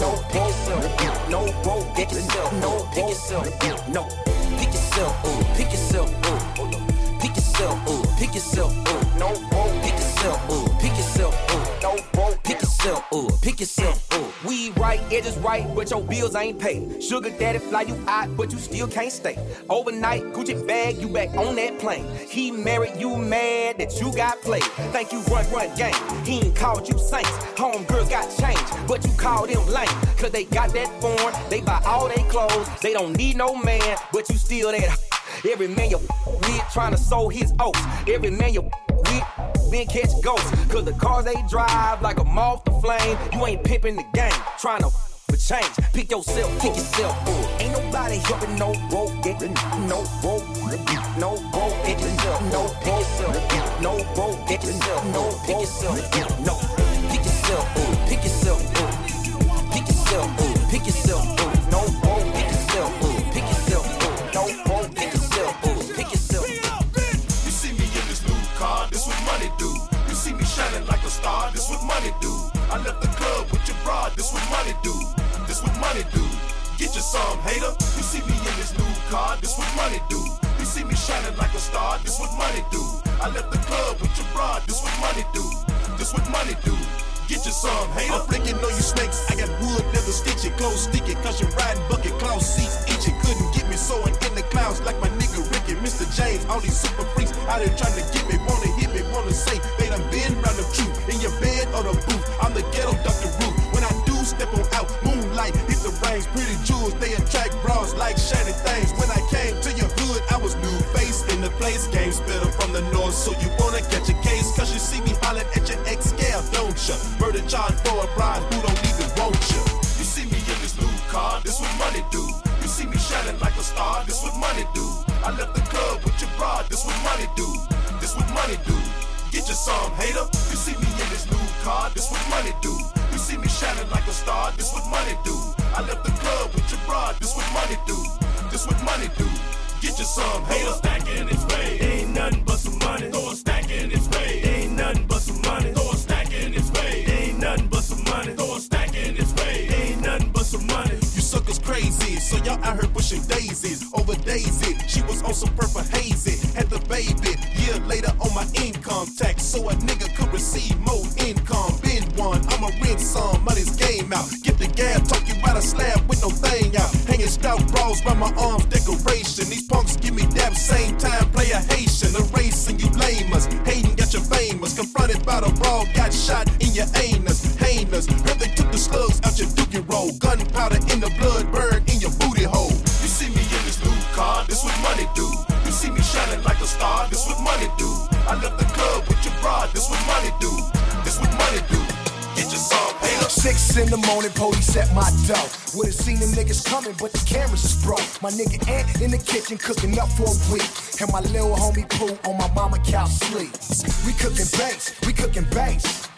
No pick yourself. No broke it. No pick yourself. No. Pick yourself up. Pick yourself up. Pick yourself up. Pick yourself up. No broke. Pick yourself up. Pick yourself up. No broke. Pick yourself up, pick yourself up. We right, edges right, but your bills ain't paid. Sugar daddy fly you out, but you still can't stay. Overnight, Gucci bag, you back on that plane. He married you mad that you got played. Thank you run, run game. He ain't called you saints. Homegirls got changed, but you called them lame. Cause they got that form, they buy all they clothes. They don't need no man, but you still that. Every man you with trying to sow his oats. Every man you with been catch ghosts. Cause the cars they drive like a moth to flame. You ain't pimping the game, trying to for change. Pick yourself, pick yourself up. Ain't nobody helping no rope, get no rope, no rope, get yourself, no pick yourself, no rope, get yourself, no pick yourself, no pick yourself pick yourself pick yourself pick yourself no yourself up, yourself star, this what money do. I left the club with your broad, this what money do. This what money do. Get you some hater. You see me in this new car, this what money do. You see me shining like a star, this what money do. I left the club with your broad, this what money do. This what money do. Get you some hater. I'm flicking on you snakes. I got wood, leather stitching, clothes sticky, cause you're riding bucket, clown seats itching. Couldn't get me soaring in the clouds like my nigga Mr. James. All these super freaks out here trying to get me, wanna hit me, wanna say they done been round the truth. In your bed or the booth, I'm the ghetto Dr. Ruth. When I do step on out, moonlight hit the range, pretty jewels, they attract bras like shiny things. When I came to your hood, I was new face in the place. Game spitter from the north, so you wanna catch a case, cause you see me hollering at your ex scale, don't ya? Murder charge for a bride who don't even want ya. You see me in this new car, this what money do. You see me shining like a star, this what money do. I left the club with your broad, this what money do. This what money do. Get you some hater. You see me in this new car, this what money do. You see me shining like a star, this what money do. I left the club with your broad, this what money do. This what money do. Get you some hater. Stacking its way. Ain't nothing but some money. Throw a stack in its way. Suckers crazy, so y'all out here pushing daisies over daisy. She was on some purple hazy, had the baby. Year later on my income tax, so a nigga could receive more income. Been one, I'ma rent some, money's game out. Get the gas, talk you about a slab with no thing out. Hanging stout bras by my arms, decoration. These punks give me dap, same time, play a Haitian. Erasing you lamers, hating got you famous. Confronted by the brawl, got shot in your anus. Heinous, heard they took the slugs out your dookie roll. Gunpowder in the blood, burn in your booty hole. You see me in this new car, this what money do. You see me shining like a star, this what money do. I left the club with your broad, this what money do. This what money do. Get your some hater. Six in the morning, police at my door. Would've seen them niggas coming, but the cameras is broke. My nigga Ant in the kitchen cooking up for a week. And my little homie Pooh on my mama couch sleep. We cooking banks, we cooking banks.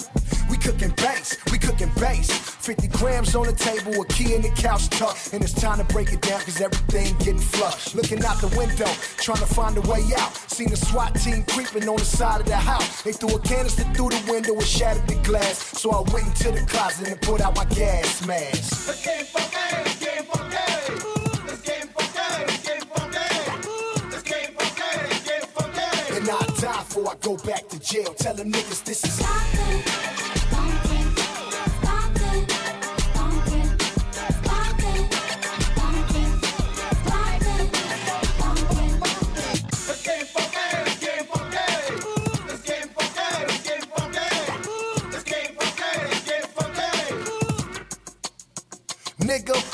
We cooking banks, we cooking base. 50 grams on the table, a key in the couch tuck. And it's time to break it down, cause everything getting flushed. Looking out the window, trying to find a way out. Seen the SWAT team creeping on the side of the house. They threw a canister through the window and shattered the glass. So I went into the closet and put out my gas mask. Before I go back to jail. Tell them niggas this is. Nigga, the cops.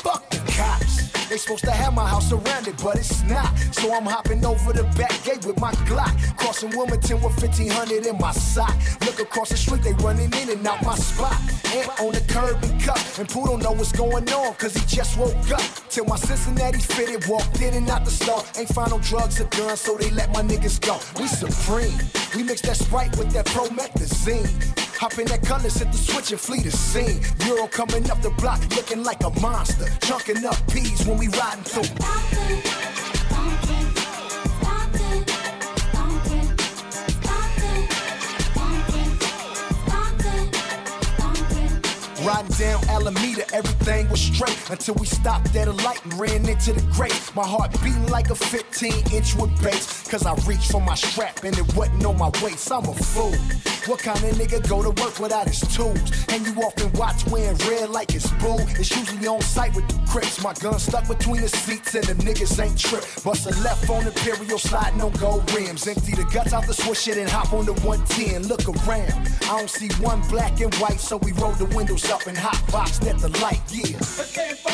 They supposed to have my house surrounded, but it's not. So I'm hopping over the back gate with my Glock. Crossing Wilmington with 1500 in my sock. Look across the street, they running in and out my spot. Ant on the curb and cup. And Pooh don't know what's going on, cause he just woke up. Till my Cincinnati fitted, walked in and out the store. Ain't find no drugs or guns, so they let my niggas go. We supreme. We mix that Sprite with that promethazine. Hop in that color, hit the switch and flee the scene. Euro coming up the block, looking like a monster. Chunking up peas when we riding through. Riding down Alameda, everything was straight until we stopped at a light and ran into the grate. My heart beating like a 15 inch with bass, cause I reached for my strap and it wasn't on my waist. I'm a fool. What kind of nigga go to work without his tools? And you often watch wearing red like it's blue. It's usually on site with the crips. My gun stuck between the seats and the niggas ain't trip. Bust a left on Imperial, sliding on gold rims. Empty the guts out the switch it and hop on the 110. Look around, I don't see one black and white, so we roll the windows up and hot box at the light. Yeah.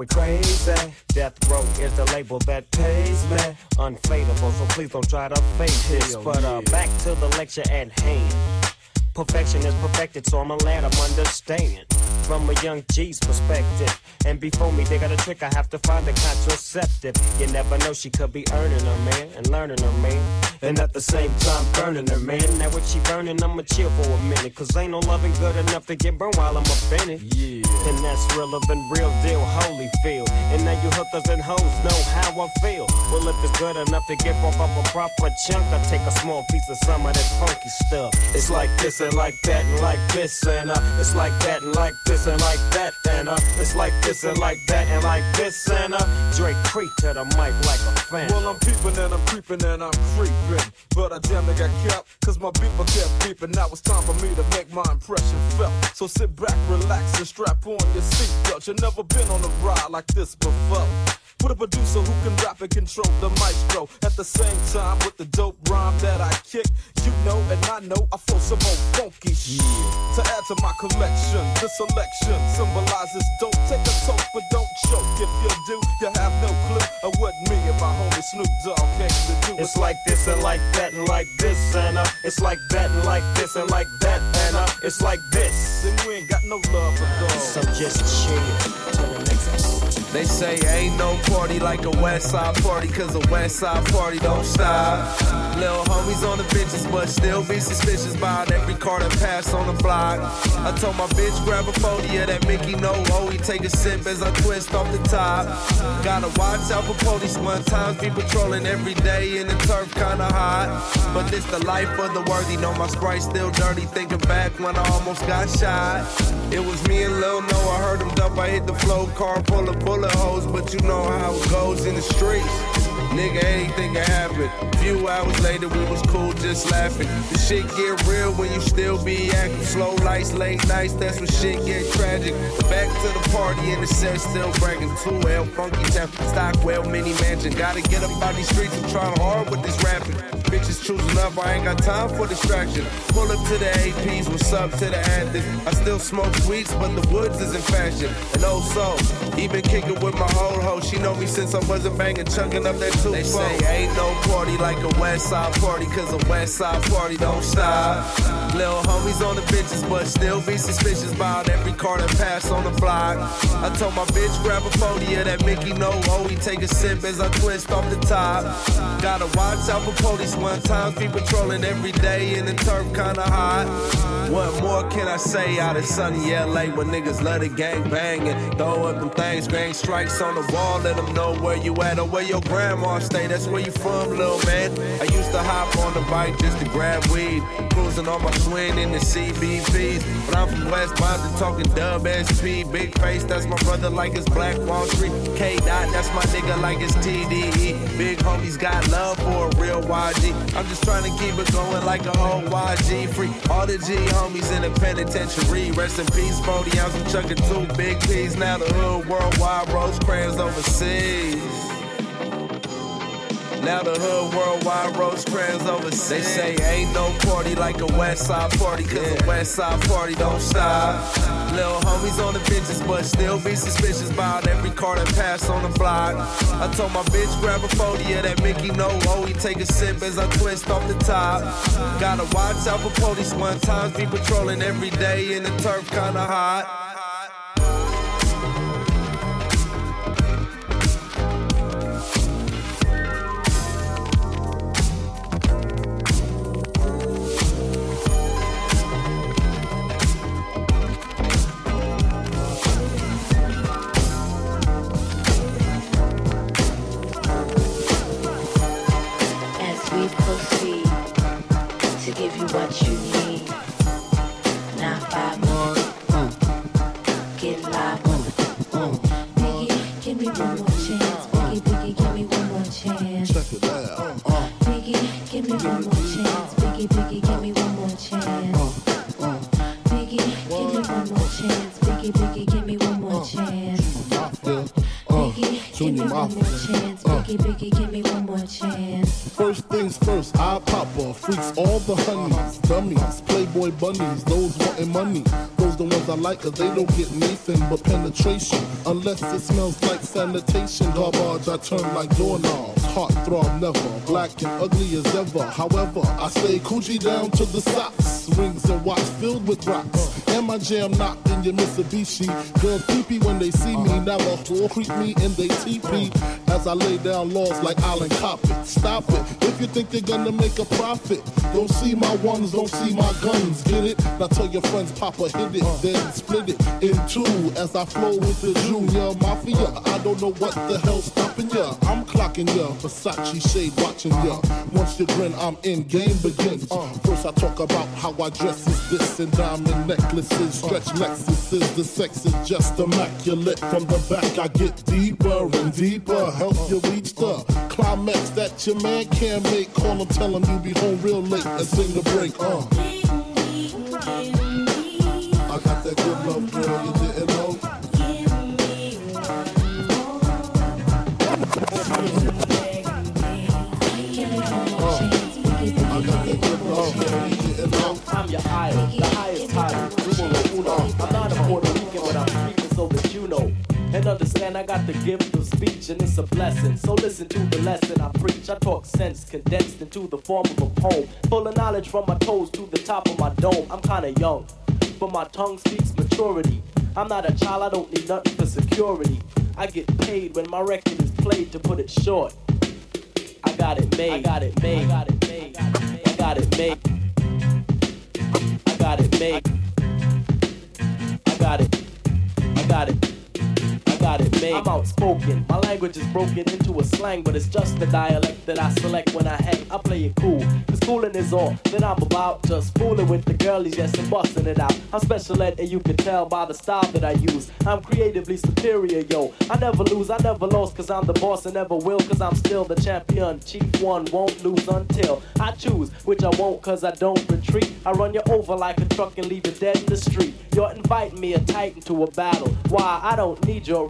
We crazy. Death Row is the label that pays me. Unfadable, so please don't try to fake this. But uh, back to the lecture at hand. Perfection is perfected, so I'm a lad I'm understand from a young G's perspective. And before me, they got a trick, I have to find a contraceptive. You never know, she could be earning her man and learning her man. And at the same time, burning her man. Now, what she burning, I'ma chill for a minute. Cause ain't no loving good enough to get burned while I'm offended. Yeah. And that's realer than real deal, holy feel. And now you hookers and hoes know how I feel. Well, if it's good enough to get off of a proper chunk, I take a small piece of some of that funky stuff. It's like this and like that and like this and uh, it's like that and like this and like that and uh, it's like this and like that and like this and uh, Dre creep to the mic like a Well, I'm peeping and I'm creeping and I'm creeping. But I damn near got kept, cause my beeper kept beeping. Now it's time for me to make my impression felt. So sit back, relax, and strap on your seatbelt. You've never been on a ride like this before. With a producer who can rap and control the maestro. At the same time, with the dope rhyme that I kick, you know and I know I flow some more funky shit. To add to my collection, the selection symbolizes dope. Take a toke, but don't choke. If you do, you have no clue of what me and my homie Snoop Dogg came to do. It's like this and like that and like this and uh, it's like that and like this and like that and uh, it's like this. Then we ain't got no love for dogs. So just chill till the next episode. They say ain't no party like a West Side party, cause a West Side party don't stop. Little homies on the benches, but still be suspicious about every car that pass on the block. I told my bitch grab a 40 of that Mickey no oh, he take a sip as I twist off the top. Gotta watch out for police one times, be patrolling every day in the turf kinda hot. But this the life of the worthy, know my sprite still dirty, thinking back when I almost got shot. It was me and Lil No, I heard him dump, I hit the flow, car full of bullet holes, but you know how it goes in the streets. Nigga, anything can happen. Few hours later, we was cool, just laughing. The shit get real when you still be acting. Slow lights, late nights, that's when shit get tragic. Back to the party and the set still bragging. 2L, funky town, Stockwell, mini mansion. Gotta get up out these streets and trying hard with this rapping. Bitches choosing up, I ain't got time for distraction. Pull up to the APs, what's up to the anthems? I still smoke sweets, but the woods is in fashion. And oh so, even kicking with my old hoe. She know me since I wasn't banging, chunking up that two They say ain't no party like a West Side party, cause a West Side party don't stop. Little homies on the bitches, but still be suspicious about every car that pass on the block. I told my bitch grab a 40 of that Mickey no oh, he take a sip as I twist off the top. Gotta watch out for police one times, be patrolling every day in the turf kinda hot. What more can I say out of sunny LA when niggas love the gang banging? Throw up them things, gang strikes on the wall, let them know where you at or where your grandma stay. That's where you from, little man. I used to hop on the bike just to grab weed, cruising on my swing in the CBPs. But I'm from West Boston, talking dub SP, big face. That's my brother like it's Black Wall Street. K Dot, that's my nigga like it's TDE. Big homies got love for a real YG. I'm just trying to keep it going like a whole YG free. All the G homies in the penitentiary. Rest in peace, 40 ounce. I'm chucking two big P's. Now the hood worldwide, rose crayons overseas. Now the hood worldwide rose crayons overseas. They say ain't no party like a West Side party, cause a West Side party don't stop. Little homies on the benches, but still be suspicious about every car that pass on the block. I told my bitch grab a 40 of that Mickey no oh, he take a sip as I twist off the top. Gotta watch out for police one times, be patrolling every day in the turf kinda hot. To give you what you need. Now five more. Get live. Biggie, give me one more chance. Biggie, Biggie, give me one more chance. Check it out. Uh, uh. Biggie, give me one more chance. Biggie, Biggie, give me one more chance. Uh, Biggie, give me one more chance. Biggie, Biggie, give me one more chance. Biggie, give me one more chance. Biggie, Biggie, give me one more chance. First things first, I pop off. Freaks all the honeys, dummies, playboy bunnies, those wanting money. Those the ones I like, cause they don't get Nathan but penetration. Unless it smells like sanitation, garbage, I turn like doorknobs. heartthrob never. Black and ugly as ever. However, I stay Coogi down to the socks. Rings and watch filled with rocks. And my jam knocked in your Mitsubishi. Girls creepy when they see me. Now Never will creep me in they teepee. As I lay down laws like Island Coppet. Stop it. If you think you're gonna make a profit, don't see my ones, don't see my guns. Get it? Now tell your friends, Papa hit it, then split it in two as I flow with the junior mafia. I don't know what the hell's stopping ya. I'm clocking ya, Versace shade watching ya. Once you grin, I'm in, game begins. Uh, first I talk about how I dress is this and diamond necklaces, stretch Lexuses. The sex is just immaculate. From the back I get deeper and deeper. Help you reach the climax that your man can't make. Call him, tell him you be home real late and sing the break. Uh. And I got the gift of speech and it's a blessing. So listen to the lesson I preach. I talk sense condensed into the form of a poem. Full of knowledge from my toes to the top of my dome. I'm kinda young, but my tongue speaks maturity. I'm not a child, I don't need nothing for security. I get paid when my record is played to put it short. I got it made. I got it made. I got it made. I got it made. I got it made. I got it. I got it. Got it made. I'm outspoken. My language is broken into a slang, but it's just the dialect that I select when I hang. I play it cool. Cause fooling is all that I'm about. Just fooling with the girlies, yes, and busting it out. I'm special ed, and you can tell by the style that I use. I'm creatively superior, yo. I never lose, I never lost, cause I'm the boss and never will, cause I'm still the champion. Chief one won't lose until I choose, which I won't, cause I don't retreat. I run you over like a truck and leave you dead in the street. You're inviting me a titan to a battle. Why? I don't need your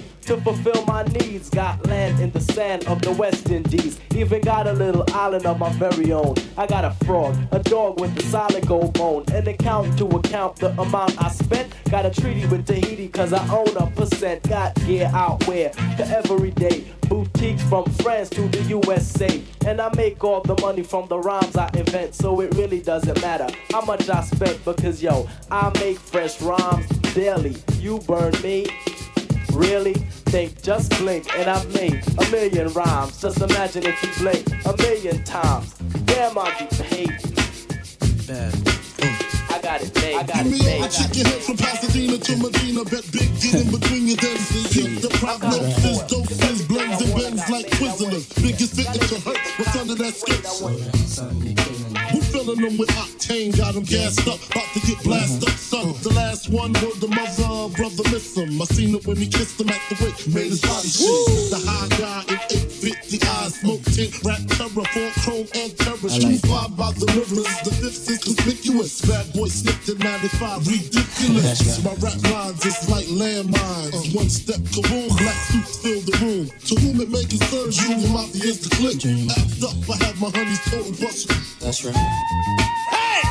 to fulfill my needs. Got land in the sand of the West Indies. Even got a little island of my very own. I got a frog, a dog with a solid gold bone. An account to account the amount I spent. Got a treaty with Tahiti cause I own a percent. Got gear out where for every day. Boutiques from France to the USA. And I make all the money from the rhymes I invent. So it really doesn't matter how much I spent because yo, I make fresh rhymes daily. You burn me. Really? Think, just blink, and I've made a million rhymes. Just imagine if you blink a million times. Damn, I'll be paid. I got it made. I got Give it me made. all the chicken head from Pasadena to Medina. Bet big get in between your dentures. Keep the prognosis, doses, blends and bends like Twizzlers. Biggest fit to hurt. What's under that skirt? Filling them with octane? Got them gassed up, about to get blasted up, son. The last one was the mother, brother miss him. I seen it when he kissed him at the wake, made his body shake. The high guy in 850 eyes, smoke tint, rap terror, full chrome and terror. Streets fly by the rivers, the fifth is conspicuous. Bad boy slipped in 95, ridiculous. My rap lines is like landmines. One step, kaboom, black suits fill the room. To whom it may concern, Junior Mafia is the click. Act up, I have my honeys total busted. That's right. Hey!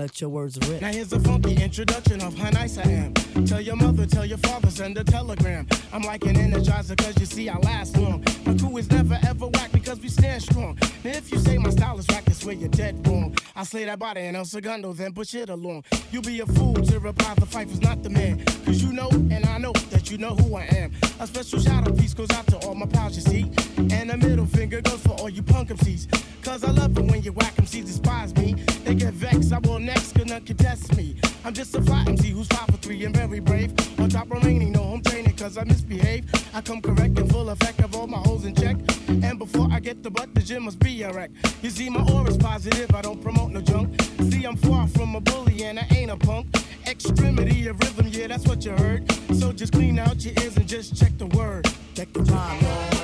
let your words rip. Now here's a funky introduction of how nice I am. Tell your mother, tell your father, send a telegram. I'm like an energizer cause you see I last long. My crew is never ever whack because we stand strong. Now if you say my style is whack, that's you're dead wrong. I slay that body and El Segundo, then push it along. You be a fool to reply the fight is not the man. Cause you know and I know that you know who I am. A special shout out piece goes out to all my pals you see. And a middle finger goes for all you punk MCs. Cause I love it when you whack MCs despise me. They get vexed, I will next, cause none can test me. I'm just a fly MC who's five for three and very brave. On top remaining, no home training cause I misbehave. I come correct and full effect of all my holes in check. And before I get the butt, the gym must be a wreck. You see, my aura's positive, I don't promote no junk. See, I'm far from a bully and I ain't a punk. Extremity of rhythm, yeah, that's what you heard. So just clean out your ears and just check the word. Check the rhyme,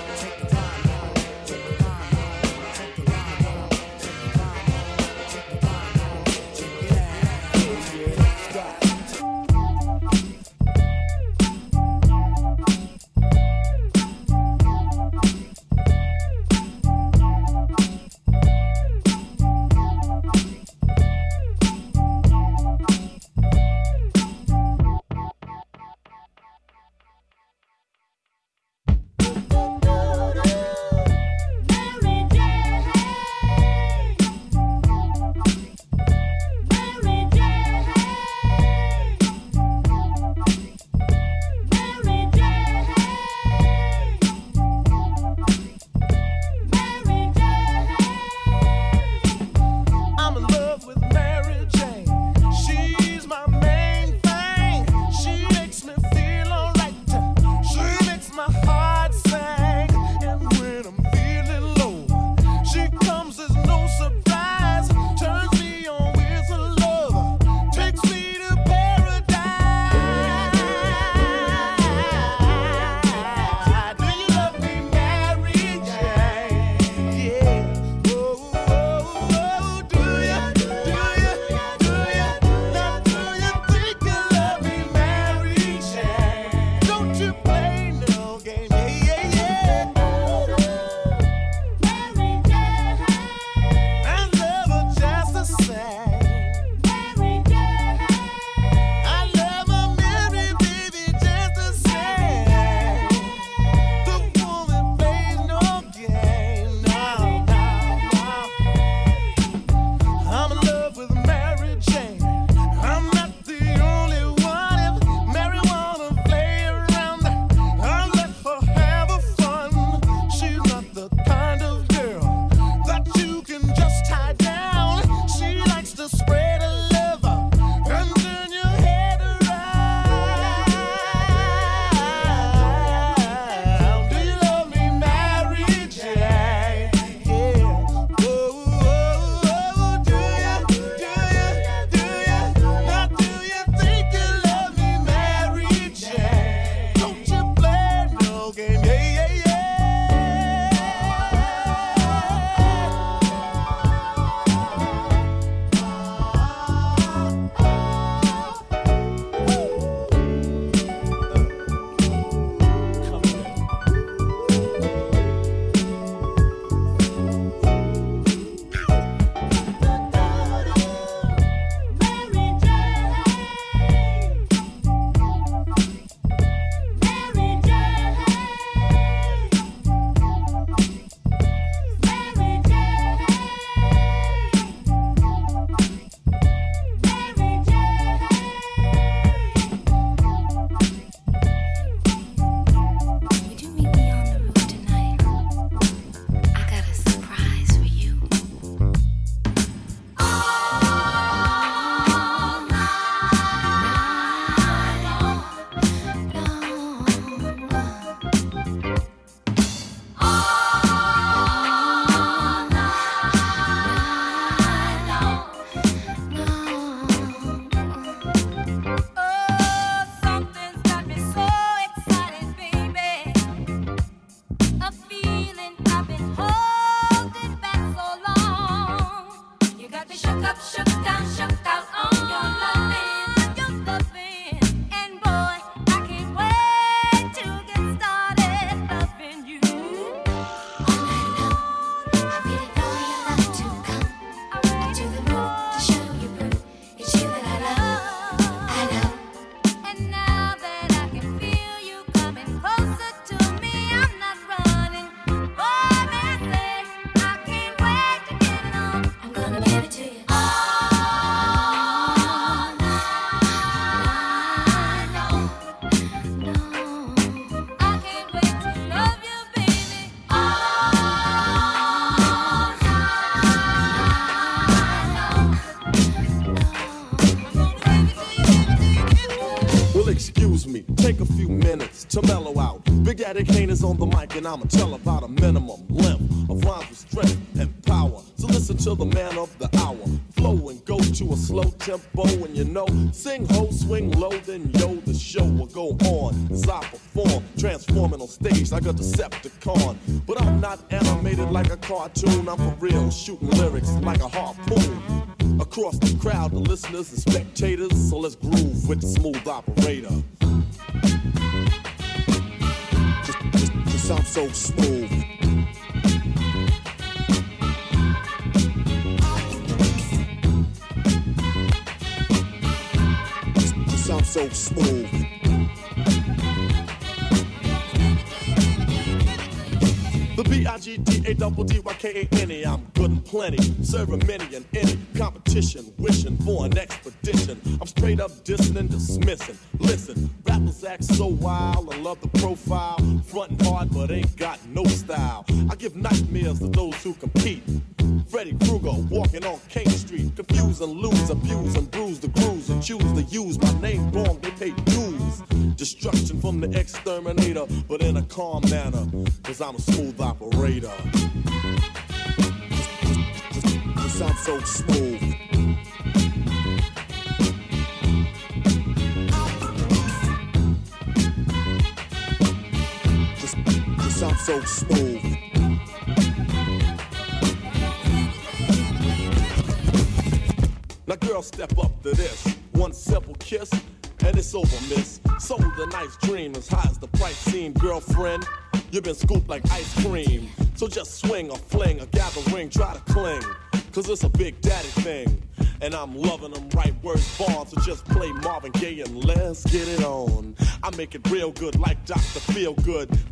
is on the mic, and I'ma tell about a minimum length of rhymes with strength and power. So listen to the man of the hour. Flow and go to a slow tempo, and you know, sing ho, swing low, then yo, the show will go on as I perform, transforming on stage like a Decepticon. But I'm not animated like a cartoon, I'm for real, shooting lyrics like a harpoon. Across the crowd, the listeners expect.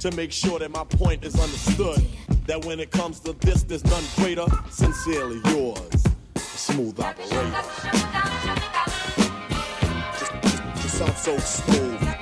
to make sure that my point is understood. That when it comes to this, there's none greater. Sincerely yours, smooth operator. Just, just, just sounds so smooth.